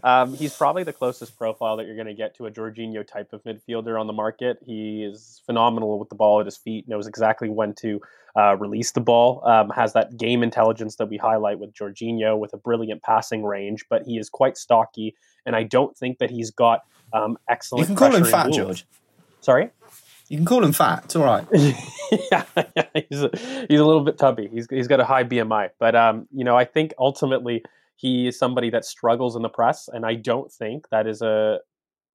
Um, he's probably the closest profile that you're going to get to a Jorginho type of midfielder on the market. He is phenomenal with the ball at his feet, knows exactly when to uh, release the ball, um, has that game intelligence that we highlight with Jorginho with a brilliant passing range, but he is quite stocky, and I don't think that he's got um, excellent. You can call him fat. George. Sorry? You can call him fat. It's all right. yeah, yeah, he's a, he's a little bit tubby. He's he's got a high BMI, but um, you know, I think ultimately he is somebody that struggles in the press, and I don't think that is a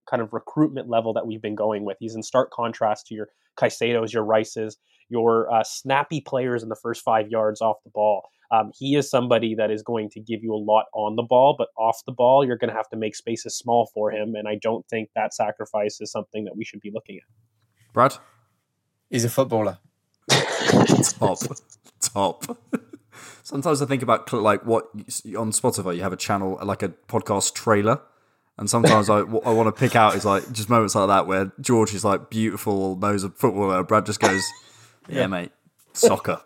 kind of recruitment level that we've been going with. He's in stark contrast to your Caicedos, your Rices, your uh, snappy players in the first five yards off the ball. Um, he is somebody that is going to give you a lot on the ball, but off the ball, you're going to have to make spaces small for him, and I don't think that sacrifice is something that we should be looking at. Brad. He's a footballer. top, top. Sometimes I think about like what on Spotify you have a channel like a podcast trailer, and sometimes I what I want to pick out is like just moments like that where George is like beautiful, knows a footballer. Brad just goes, "Yeah, mate, soccer."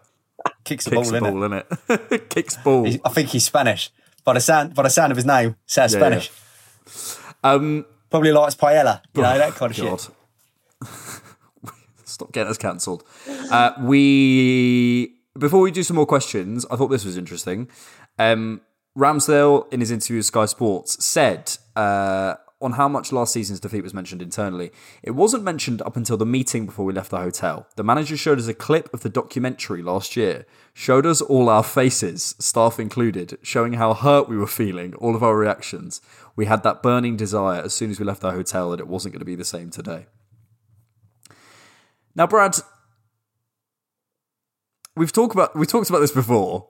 Kicks the Kicks ball, the in ball, innit? Kicks ball. He's- I think he's Spanish. By the sound, by the sound of his name, says Yeah, Spanish. Um, Probably likes paella. You know that kind of God. shit. Stop getting us cancelled. Uh, we before we do some more questions, I thought this was interesting. Um, Ramsdale, in his interview with Sky Sports, said uh, on how much last season's defeat was mentioned internally. It wasn't mentioned up until the meeting before we left the hotel. The manager showed us a clip of the documentary last year, showed us all our faces, staff included, showing how hurt we were feeling, all of our reactions. We had that burning desire as soon as we left the hotel that it wasn't going to be the same today. Now, Brad, we've talked about we talked about this before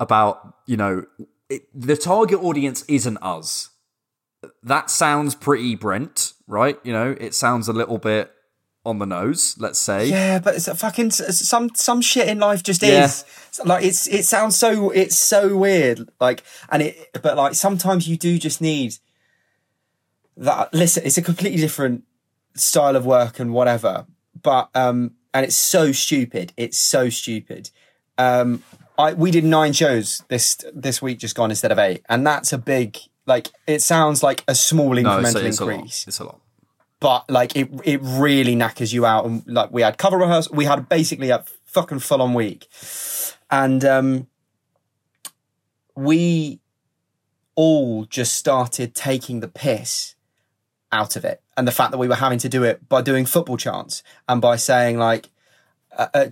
about you know it, the target audience isn't us. That sounds pretty Brent, right? You know, it sounds a little bit on the nose. Let's say, Yeah, but it's a fucking some some shit in life just Yeah. is like it's it sounds so it's so weird like and it but like sometimes you do just need that listen it's a completely different style of work and whatever but um and it's so stupid it's so stupid um I we did nine shows this this week just gone instead of eight and that's a big like it sounds like a small no, incremental it's, it's a lot. increase It's a lot. but like it it really knackers you out and like we had cover rehearsal we had basically a fucking full on week and um we all just started taking the piss out of it and the fact that we were having to do it by doing football chants and by saying like uh, uh,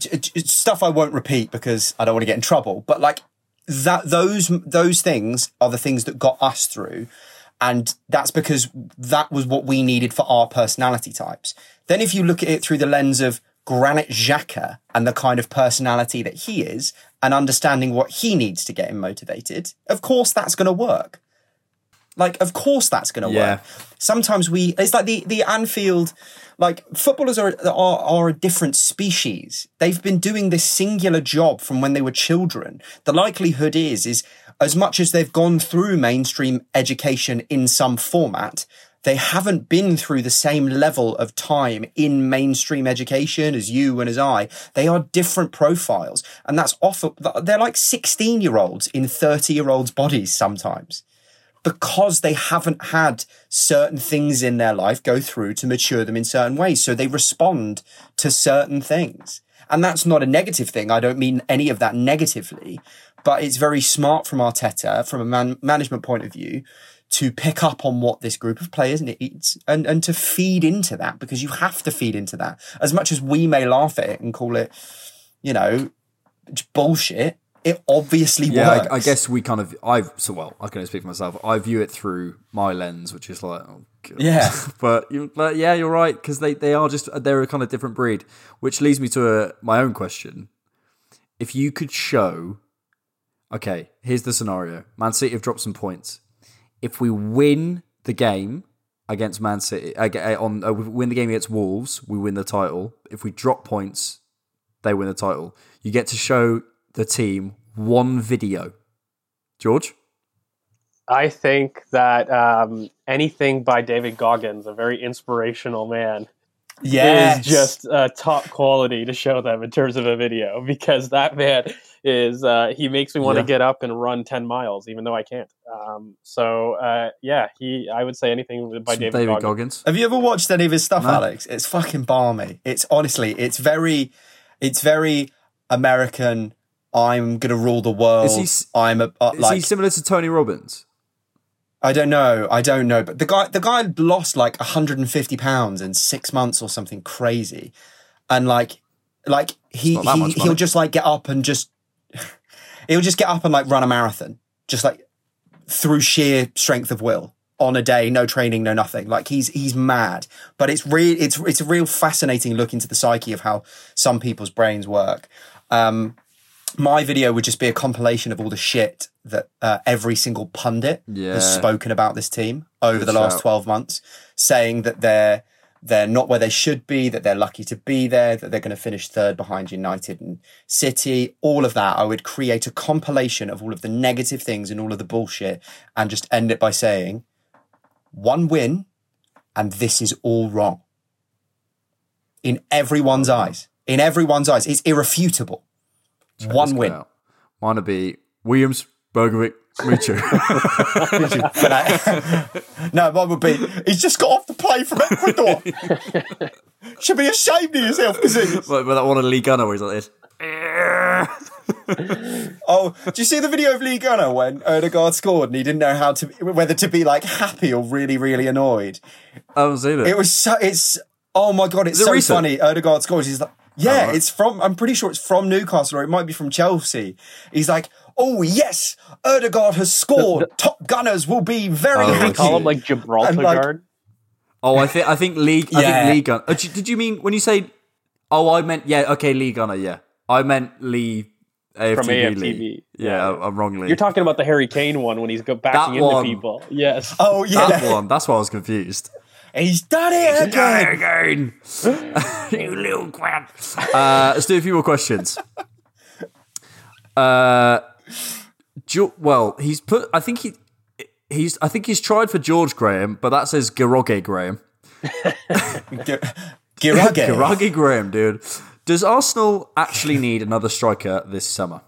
stuff I won't repeat because I don't want to get in trouble but like that those those things are the things that got us through and that's because that was what we needed for our personality types. Then if you look at it through the lens of Granit Xhaka and the kind of personality that he is and understanding what he needs to get him motivated, of course that's going to work. Like, of course that's going to Yeah. work. Sometimes we, it's like the, the Anfield, like footballers are, are, are a different species. They've been doing this singular job from when they were children. The likelihood is, is as much as they've gone through mainstream education in some format, they haven't been through the same level of time in mainstream education as you and as I. They are different profiles. And that's often, they're like 16 year olds in 30 year olds' bodies sometimes. Because they haven't had certain things in their life go through to mature them in certain ways. So they respond to certain things. And that's not a negative thing. I don't mean any of that negatively, but it's very smart from Arteta, from a man- management point of view, to pick up on what this group of players needs and, and to feed into that because you have to feed into that. As much as we may laugh at it and call it, you know, bullshit, it obviously yeah, works. I, I, guess we kind of I so well I can only speak for myself. I view it through my lens, which is like oh, yeah, but you, but yeah, you're right because they they are just they're a kind of different breed, which leads me to a, my own question. If you could show, okay, here's the scenario: Man City have dropped some points. If we win the game against Man City, uh, on uh, win the game against Wolves, we win the title. If we drop points, they win the title. You get to show the team one video. George? I think that um, anything by David Goggins, a very inspirational man, yes. is just uh, top quality to show them in terms of a video because that man is uh, he makes me want to yeah. get up and run 10 miles even though I can't. Um, so uh, yeah, he I would say anything by David, David Goggins. Goggins. Have you ever watched any of his stuff, no. Alex? It's fucking balmy. It's honestly, it's very it's very American I'm going to rule the world. Is he, I'm a, uh, is like, he similar to Tony Robbins? I don't know. I don't know. But the guy, the guy lost like 150 pounds in six months or something crazy, and like, like he he he'll just like get up and just he'll just get up and like run a marathon, just like through sheer strength of will on a day, no training, no nothing. Like he's he's mad. But it's real. It's it's a real fascinating look into the psyche of how some people's brains work. Um, my video would just be a compilation of all the shit that uh, every single pundit yeah. has spoken about this team over Good the last shout. 12 months, saying that they're they're not where they should be, that they're lucky to be there, that they're going to finish third behind United and City, all of that. I would create a compilation of all of the negative things and all of the bullshit and just end it by saying, one win and this is all wrong. In everyone's eyes. In everyone's eyes. It's irrefutable. Check One win. Out. Mine would be Williams, Bergovic, Mutu. no, mine would be he's just got off the play from Ecuador. Should be ashamed of yourself, because But, but that one of Lee Gunner where he's like this. oh, do you see the video of Lee Gunner when Odegaard scored and he didn't know how to whether to be like happy or really, really annoyed? I haven't seen it. It was so it's oh my god, it's Is so it funny. Odegaard scores. He's like yeah, right. it's from. I'm pretty sure it's from Newcastle, or it might be from Chelsea. He's like, "Oh yes, Odegaard has scored. The, the, Top Gunners will be very oh, happy." Call him like Gibraltar like, Oh, I think I think League. Yeah. I think Lee Gunner. Oh, did you mean when you say? Oh, I meant yeah. Okay, Lee Gunner. Yeah, I meant Lee. AFTV from AFTV. Lee. Yeah, yeah, I'm wrongly. You're talking about the Harry Kane one when he's backing that into one. people. Yes. Oh yeah, that one. That's why I was confused. He's done it He's again. again. you little quack. Uh, let's do a few more questions. Uh, jo- well, he's put. I think he. He's. I think he's tried for George Graham, but that says Giroge Graham. Girage. Girage Graham, dude. Does Arsenal actually need another striker this summer?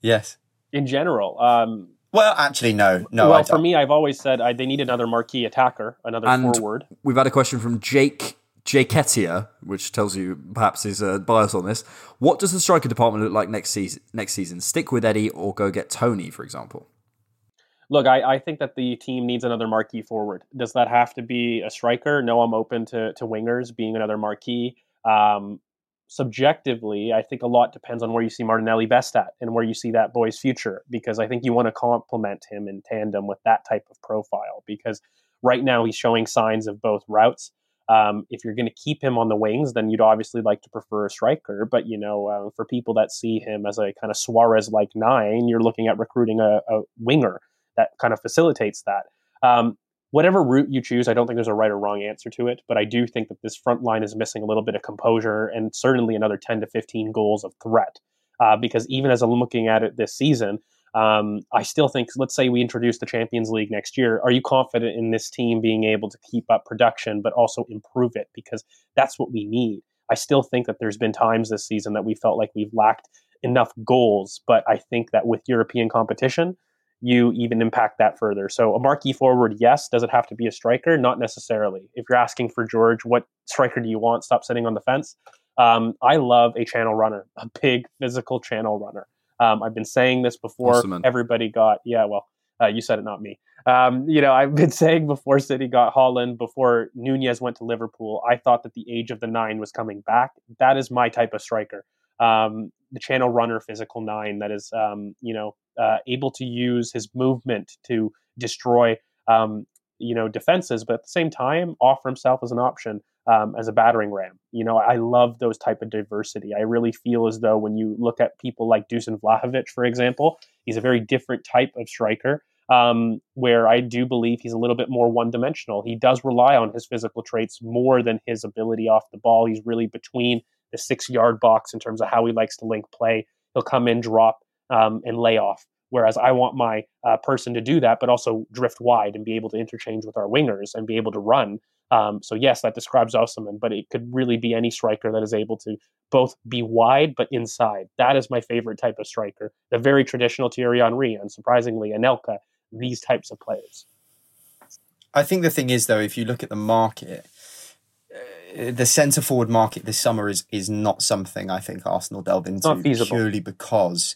Yes. In general, um, well, actually, no, no. Well, for me, I've always said I, they need another marquee attacker, another and forward. We've had a question from Jake Jaketia, which tells you perhaps his uh, bias on this. What does the striker department look like next season? Next season, stick with Eddie or go get Tony, for example. Look, I, I think that the team needs another marquee forward. Does that have to be a striker? No, I'm open to to wingers being another marquee. Um, subjectively, I think a lot depends on where you see Martinelli best at and where you see that boy's future. Because I think you want to complement him in tandem with that type of profile. Because right now he's showing signs of both routes. Um, if you're going to keep him on the wings, then you'd obviously like to prefer a striker. But you know, uh, for people that see him as a kind of Suarez-like nine, you're looking at recruiting a, a winger that kind of facilitates that. Um, whatever route you choose, I don't think there's a right or wrong answer to it, but I do think that this front line is missing a little bit of composure and certainly another 10 to 15 goals of threat. Uh, because even as I'm looking at it this season, um, I still think, let's say we introduce the Champions League next year. Are you confident in this team being able to keep up production, but also improve it? Because that's what we need. I still think that there's been times this season that we felt like we've lacked enough goals, but I think that with European competition, you even impact that further. So a marquee forward, yes. Does it have to be a striker? Not necessarily. If you're asking for George, what striker do you want? Stop sitting on the fence. Um, I love a channel runner, a big physical channel runner. Um, I've been saying this before. Awesome, Everybody got yeah. Well, uh, you said it, not me. Um, you know, I've been saying before City got Haaland, before Nunez went to Liverpool, I thought that the age of the nine was coming back. That is my type of striker. Um, the channel runner, physical nine that is, um, you know, uh, able to use his movement to destroy, um, you know, defenses, but at the same time offer himself as an option um, as a battering ram. You know, I love those type of diversity. I really feel as though when you look at people like Dusan Vlahovic, for example, he's a very different type of striker. Um, where I do believe he's a little bit more one dimensional. He does rely on his physical traits more than his ability off the ball. He's really between the six yard box in terms of how he likes to link play. He'll come in, drop, um, and lay off. Whereas I want my uh, person to do that, but also drift wide and be able to interchange with our wingers and be able to run. Um, so yes, that describes Osimhen, but it could really be any striker that is able to both be wide but inside. That is my favorite type of striker. The very traditional Thierry Henry, and surprisingly, Anelka. These types of players. I think the thing is, though, if you look at the market, uh, the centre forward market this summer is is not something I think Arsenal delve into purely because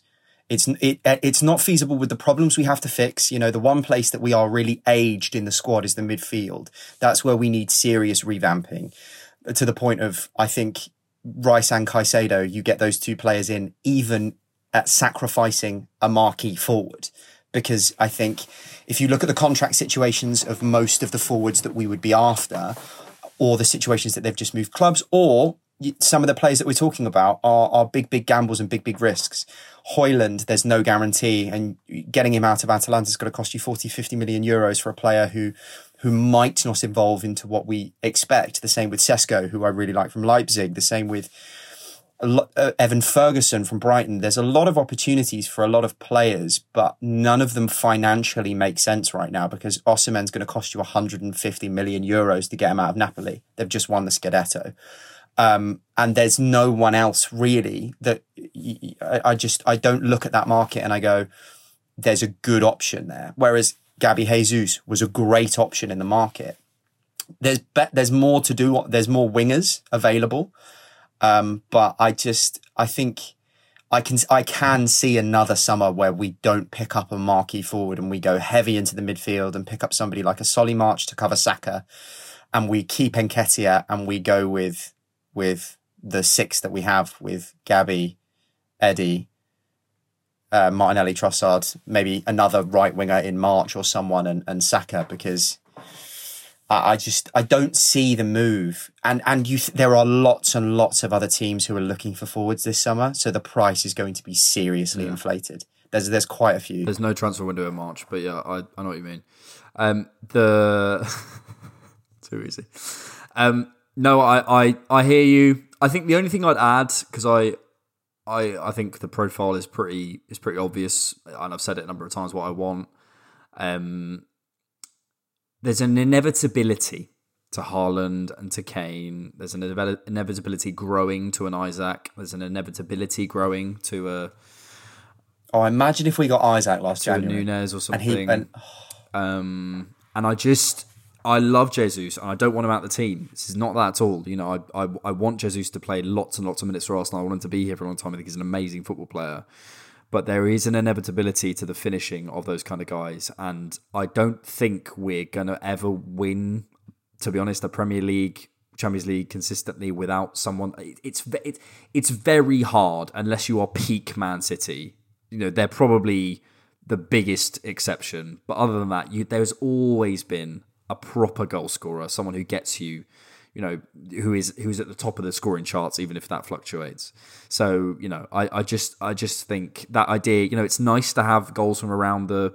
it's it, uh, it's not feasible with the problems we have to fix. You know, the one place that we are really aged in the squad is the midfield. That's where we need serious revamping. To the point of, I think Rice and Caicedo, you get those two players in, even at sacrificing a marquee forward. Because I think if you look at the contract situations of most of the forwards that we would be after, or the situations that they've just moved clubs, or some of the players that we're talking about are, are big, big gambles and big, big risks. Højlund, there's no guarantee, and getting him out of Atalanta is going to cost you 40, 50 million euros for a player who who might not evolve into what we expect. The same with Sesko, who I really like from Leipzig. The same with uh, Evan Ferguson from Brighton. There's a lot of opportunities for a lot of players, but none of them financially make sense right now because Osimhen's going to cost you 150 million euros to get him out of Napoli. They've just won the Scudetto. Um, and there's no one else really that I just I don't look at that market and I go, there's a good option there. Whereas Gabby Jesus was a great option in the market. There's be- there's more to do. There's more wingers available, um, but I just I think I can I can see another summer where we don't pick up a marquee forward and we go heavy into the midfield and pick up somebody like a Solly March to cover Saka, and we keep Nketiah and we go with with the six that we have with Gabby, Eddie, uh, Martinelli, Trossard, maybe another right winger in March or someone, and, and Saka because I, I just I don't see the move, and and you th- there are lots and lots of other teams who are looking for forwards this summer, so the price is going to be seriously yeah. inflated. There's there's quite a few. There's no transfer window in March, but yeah, I, I know what you mean. Um, the too easy. Um, no, I, I, I hear you. I think the only thing I'd add because I, I, I think the profile is pretty is pretty obvious, and I've said it a number of times what I want. Um, there's an inevitability to Haaland and to Kane. There's an inevitability growing to an Isak. There's an inevitability growing to a. Oh, imagine if we got Isak last to January. Nunez or something. And, he, and, um, and I just I love Jesus and I don't want him out the team. This is not that at all. You know, I, I, I want Jesus to play lots and lots of minutes for Arsenal. I want him to be here for a long time. I think he's an amazing football player. But there is an inevitability to the finishing of those kind of guys. And I don't think we're going to ever win, to be honest, the Premier League, Champions League consistently without someone. It's, it's, it's very hard unless you are peak Man City. You know, they're probably the biggest exception. But other than that, you, there's always been a proper goal scorer, someone who gets you, you know, who is who's at the top of the scoring charts, even if that fluctuates. So, you know, I, I just I just think that idea, you know, it's nice to have goals from around the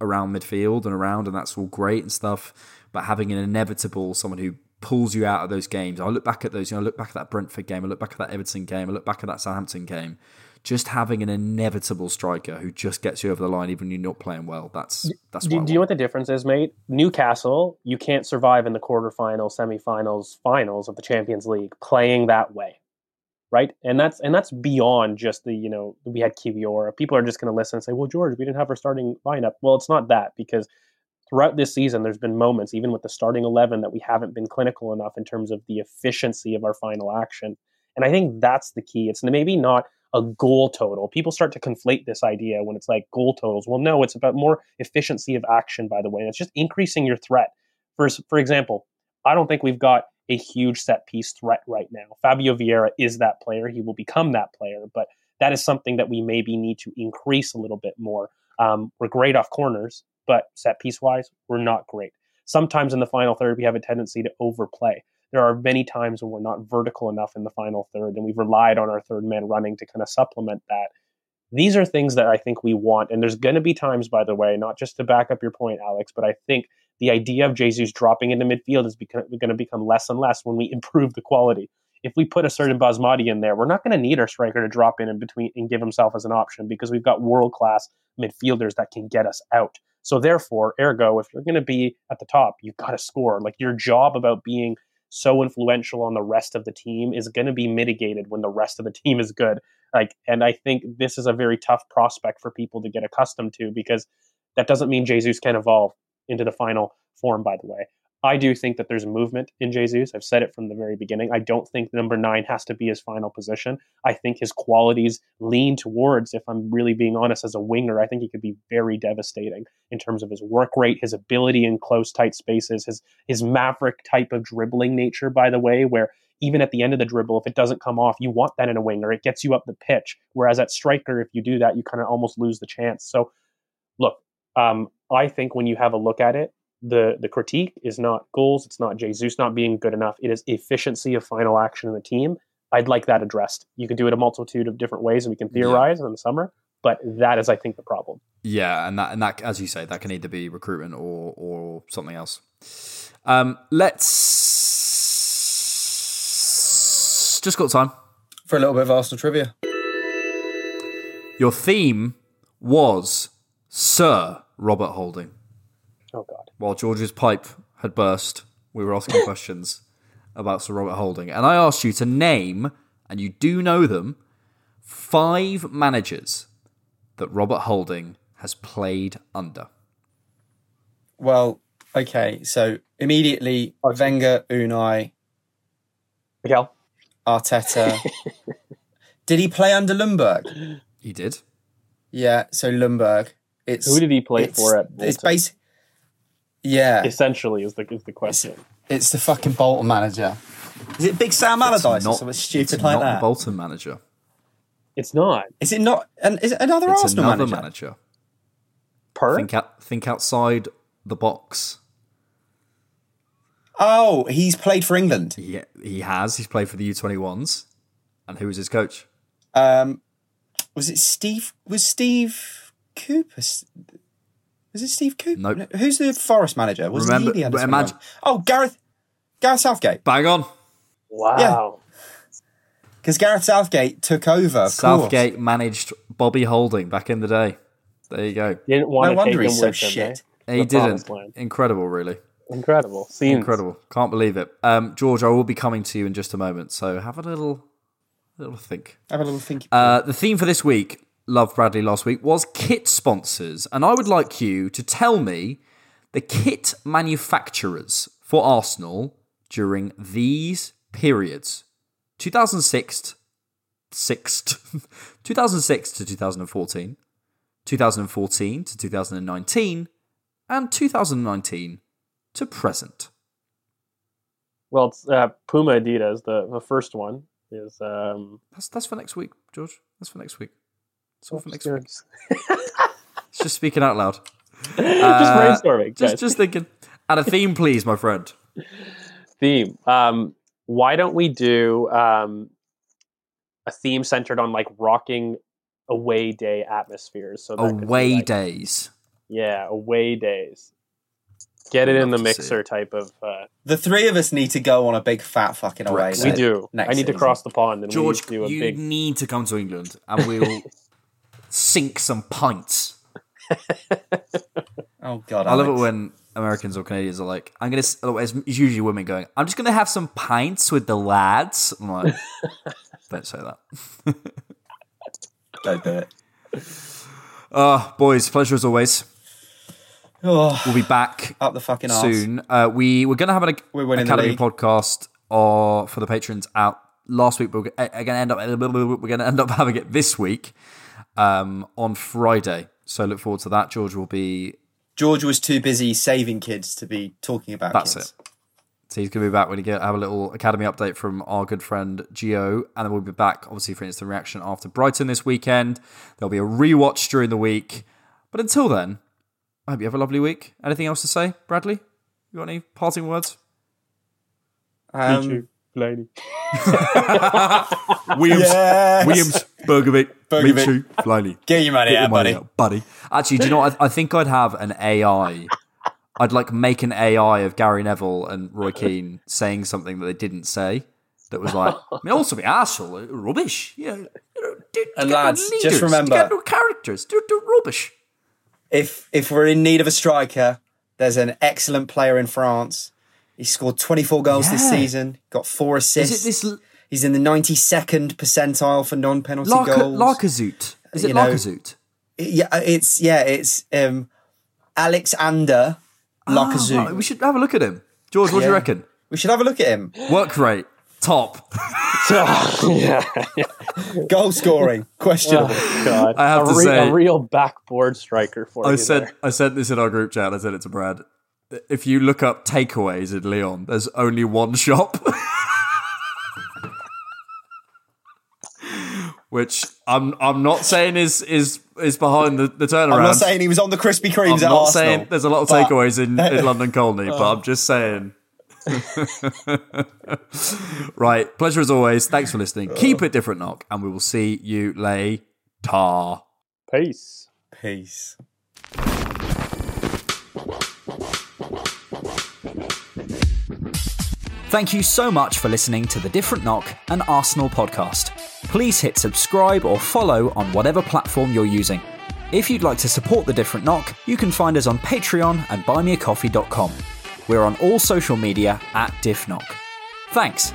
around midfield and around, and that's all great and stuff. But having an inevitable someone who pulls you out of those games. I look back at those, you know, I look back at that Brentford game, I look back at that Everton game, I look back at that Southampton game just having an inevitable striker who just gets you over the line even when you're not playing well. That's that's. Do, do you know what the difference is, mate? Newcastle, you can't survive in the quarterfinals, semifinals, finals of the Champions League playing that way. right? And that's and that's beyond just the you know we had Kiwior. People are just going to listen and say, well, George, we didn't have our starting lineup. Well, it's not that because throughout this season, there's been moments, even with the starting eleven, that we haven't been clinical enough in terms of the efficiency of our final action. And I think that's the key. It's maybe not a goal total. People start to conflate this idea when it's like goal totals. Well, no, it's about more efficiency of action, by the way. It's just increasing your threat. For, for example, I don't think we've got a huge set piece threat right now. Fabio Vieira is that player. He will become that player, but that is something that we maybe need to increase a little bit more. Um, we're great off corners, but set piece wise, we're not great. Sometimes in the final third, we have a tendency to overplay. There are many times when we're not vertical enough in the final third, and we've relied on our third man running to kind of supplement that. These are things that I think we want. And there's going to be times, by the way, not just to back up your point, Alex, but I think the idea of Jesus dropping into midfield is going to become less and less when we improve the quality. If we put a certain Basmati in there, we're not going to need our striker to drop in in between and give himself as an option because we've got world class midfielders that can get us out. So therefore, ergo, if you're going to be at the top, you've got to score. Like your job about being so influential on the rest of the team is going to be mitigated when the rest of the team is good. Like, and I think this is a very tough prospect for people to get accustomed to because that doesn't mean Jesus can evolve into the final form, by the way. I do think that there's a movement in Jesus. I've said it from the very beginning. I don't think number nine has to be his final position. I think his qualities lean towards, if I'm really being honest, as a winger, I think he could be very devastating in terms of his work rate, his ability in close, tight spaces, his his maverick type of dribbling nature, by the way, where even at the end of the dribble, if it doesn't come off, you want that in a winger. It gets you up the pitch. Whereas at striker, if you do that, you kind of almost lose the chance. So look, um, I think when you have a look at it, the the critique is not goals, it's not Jesus not being good enough. It is efficiency of final action in the team. I'd like that addressed. You could do it a multitude of different ways, and we can theorize yeah. in the summer. But that is, I think, the problem. Yeah, and that and that, as you say, that can either be recruitment or or something else. Um, let's just got time for a little bit of Arsenal trivia. Your theme was Sir Robert Holding. Oh God! While George's pipe had burst, we were asking questions about Sir Robert Holding, and I asked you to name, and you do know them, five managers that Robert Holding has played under. Well, okay, so immediately oh. Wenger, Unai, Mikel, Arteta. did he play under Ljungberg? He did. Yeah, so Ljungberg. It's who did he play for at? Bolton? It's basic. Yeah, essentially is the is the question. It's, it's, the fucking Bolton manager. Is it Big Sam Allardyce or something stupid like that? the Bolton manager. It's not. Is it not? And is it another it's Arsenal another manager? manager. Per? Think, out, think outside the box. Oh, he's played for England. Yeah, he has. He's played for the U twenty ones. And who was his coach? Um, was it Steve? Was Steve? Cooper. Was it Steve Cooper? Nope. Who's the Forest manager? Was Remember, he the imagine, Oh, Gareth. Gareth Southgate. Bang on. Wow. Because Gareth Southgate took over. Southgate course. managed Bobby Holding back in the day. There you go. Didn't want no to wonder take he's him so with shit. Him, eh? He didn't. Incredible, really. Incredible. Scenes. Incredible. Can't believe it. Um, George, I will be coming to you in just a moment, so have a little, little think. Have a little think. Uh, the theme for this week Love Bradley last week was kit sponsors. And I would like you to tell me the kit manufacturers for Arsenal during these periods 2006, 2006 to 2014, 2014 to 2019, and 2019 to present. Well, it's uh, Puma Adidas, the, the first one is. Um... That's, that's for next week, George. That's for next week. It's all for next week. it's just speaking out loud. just uh, brainstorming. Just, guys. just thinking. And a theme, please, my friend. Theme. Um, why don't we do um, a theme centered on like rocking away day atmospheres? So away like, days. Yeah, away days. Get it in the mixer type of. Uh, the three of us need to go on a big fat fucking away. We do. I need season. to cross the pond and George. We need to do a you big... need to come to England, and we'll sink some pints. oh God! I love it when Americans or Canadians are like, "I'm gonna." It's usually women going, "I'm just gonna have some pints with the lads." I'm like, Don't say that. Don't do it. Uh, boys, pleasure as always. Oh, We'll be back up the fucking soon. Uh, we we're going to have an We're academy podcast uh, for the patrons out last week, but we're going to end up we're going to end up having it this week um, on Friday. So look forward to that. George will be George was too busy saving kids to be talking about That's kids. it. So he's going to be back when he get have a little academy update from our good friend Gio, and then we'll be back obviously for instant reaction after Brighton this weekend. There'll be a rewatch during the week, but until then, I hope you have a lovely week. Anything else to say, Bradley? You got any parting words? Um, Blaney. Williams, Yes. Williams, Bergovic, Bergovic. Minshew, Blaney. Get your money Get your out, money buddy. out, buddy. Actually, do you know what? I, I think I'd have an AI. I'd like make an AI of Gary Neville and Roy Keane saying something that they didn't say. That was like, I mean, also be Arsenal, uh, rubbish. Yeah, you know, do, And get no lads, just remember- get no characters, do, do rubbish. If if we're in need of a striker, there's an excellent player in France. He scored 24 goals this season, got four Is assists. it this He's in the 92nd percentile for non-penalty Larka, goals. Lacazette? Is it You know, Lacazette? Yeah, it's yeah, it's um, Alexander Ah, Lacazette. right, we should have a look at him. George, what do you reckon? We should have a look at him. Work rate, top. yeah. Goal scoring, questionable. Oh, God. I have a, to say- a real backboard striker for I you. said there. I sent this in our group chat. I said it to Brad. If you look up takeaways in Lyon, there's only one shop. Which I'm I'm not saying is is is behind the, the turnaround. I'm not saying he was on the Krispy Kremes I'm at not Arsenal. saying there's a lot of but- takeaways in, in London Colney, but I'm just saying. right, pleasure as always. Thanks for listening. Keep it different, knock, and we will see you later. Peace. Peace. Thank you so much for listening to the Different Knock and Arsenal podcast. Please hit subscribe or follow on whatever platform you're using. If you'd like to support the Different Knock, you can find us on Patreon and buymeacoffee.com. We're on all social media at DiffKnock. Thanks.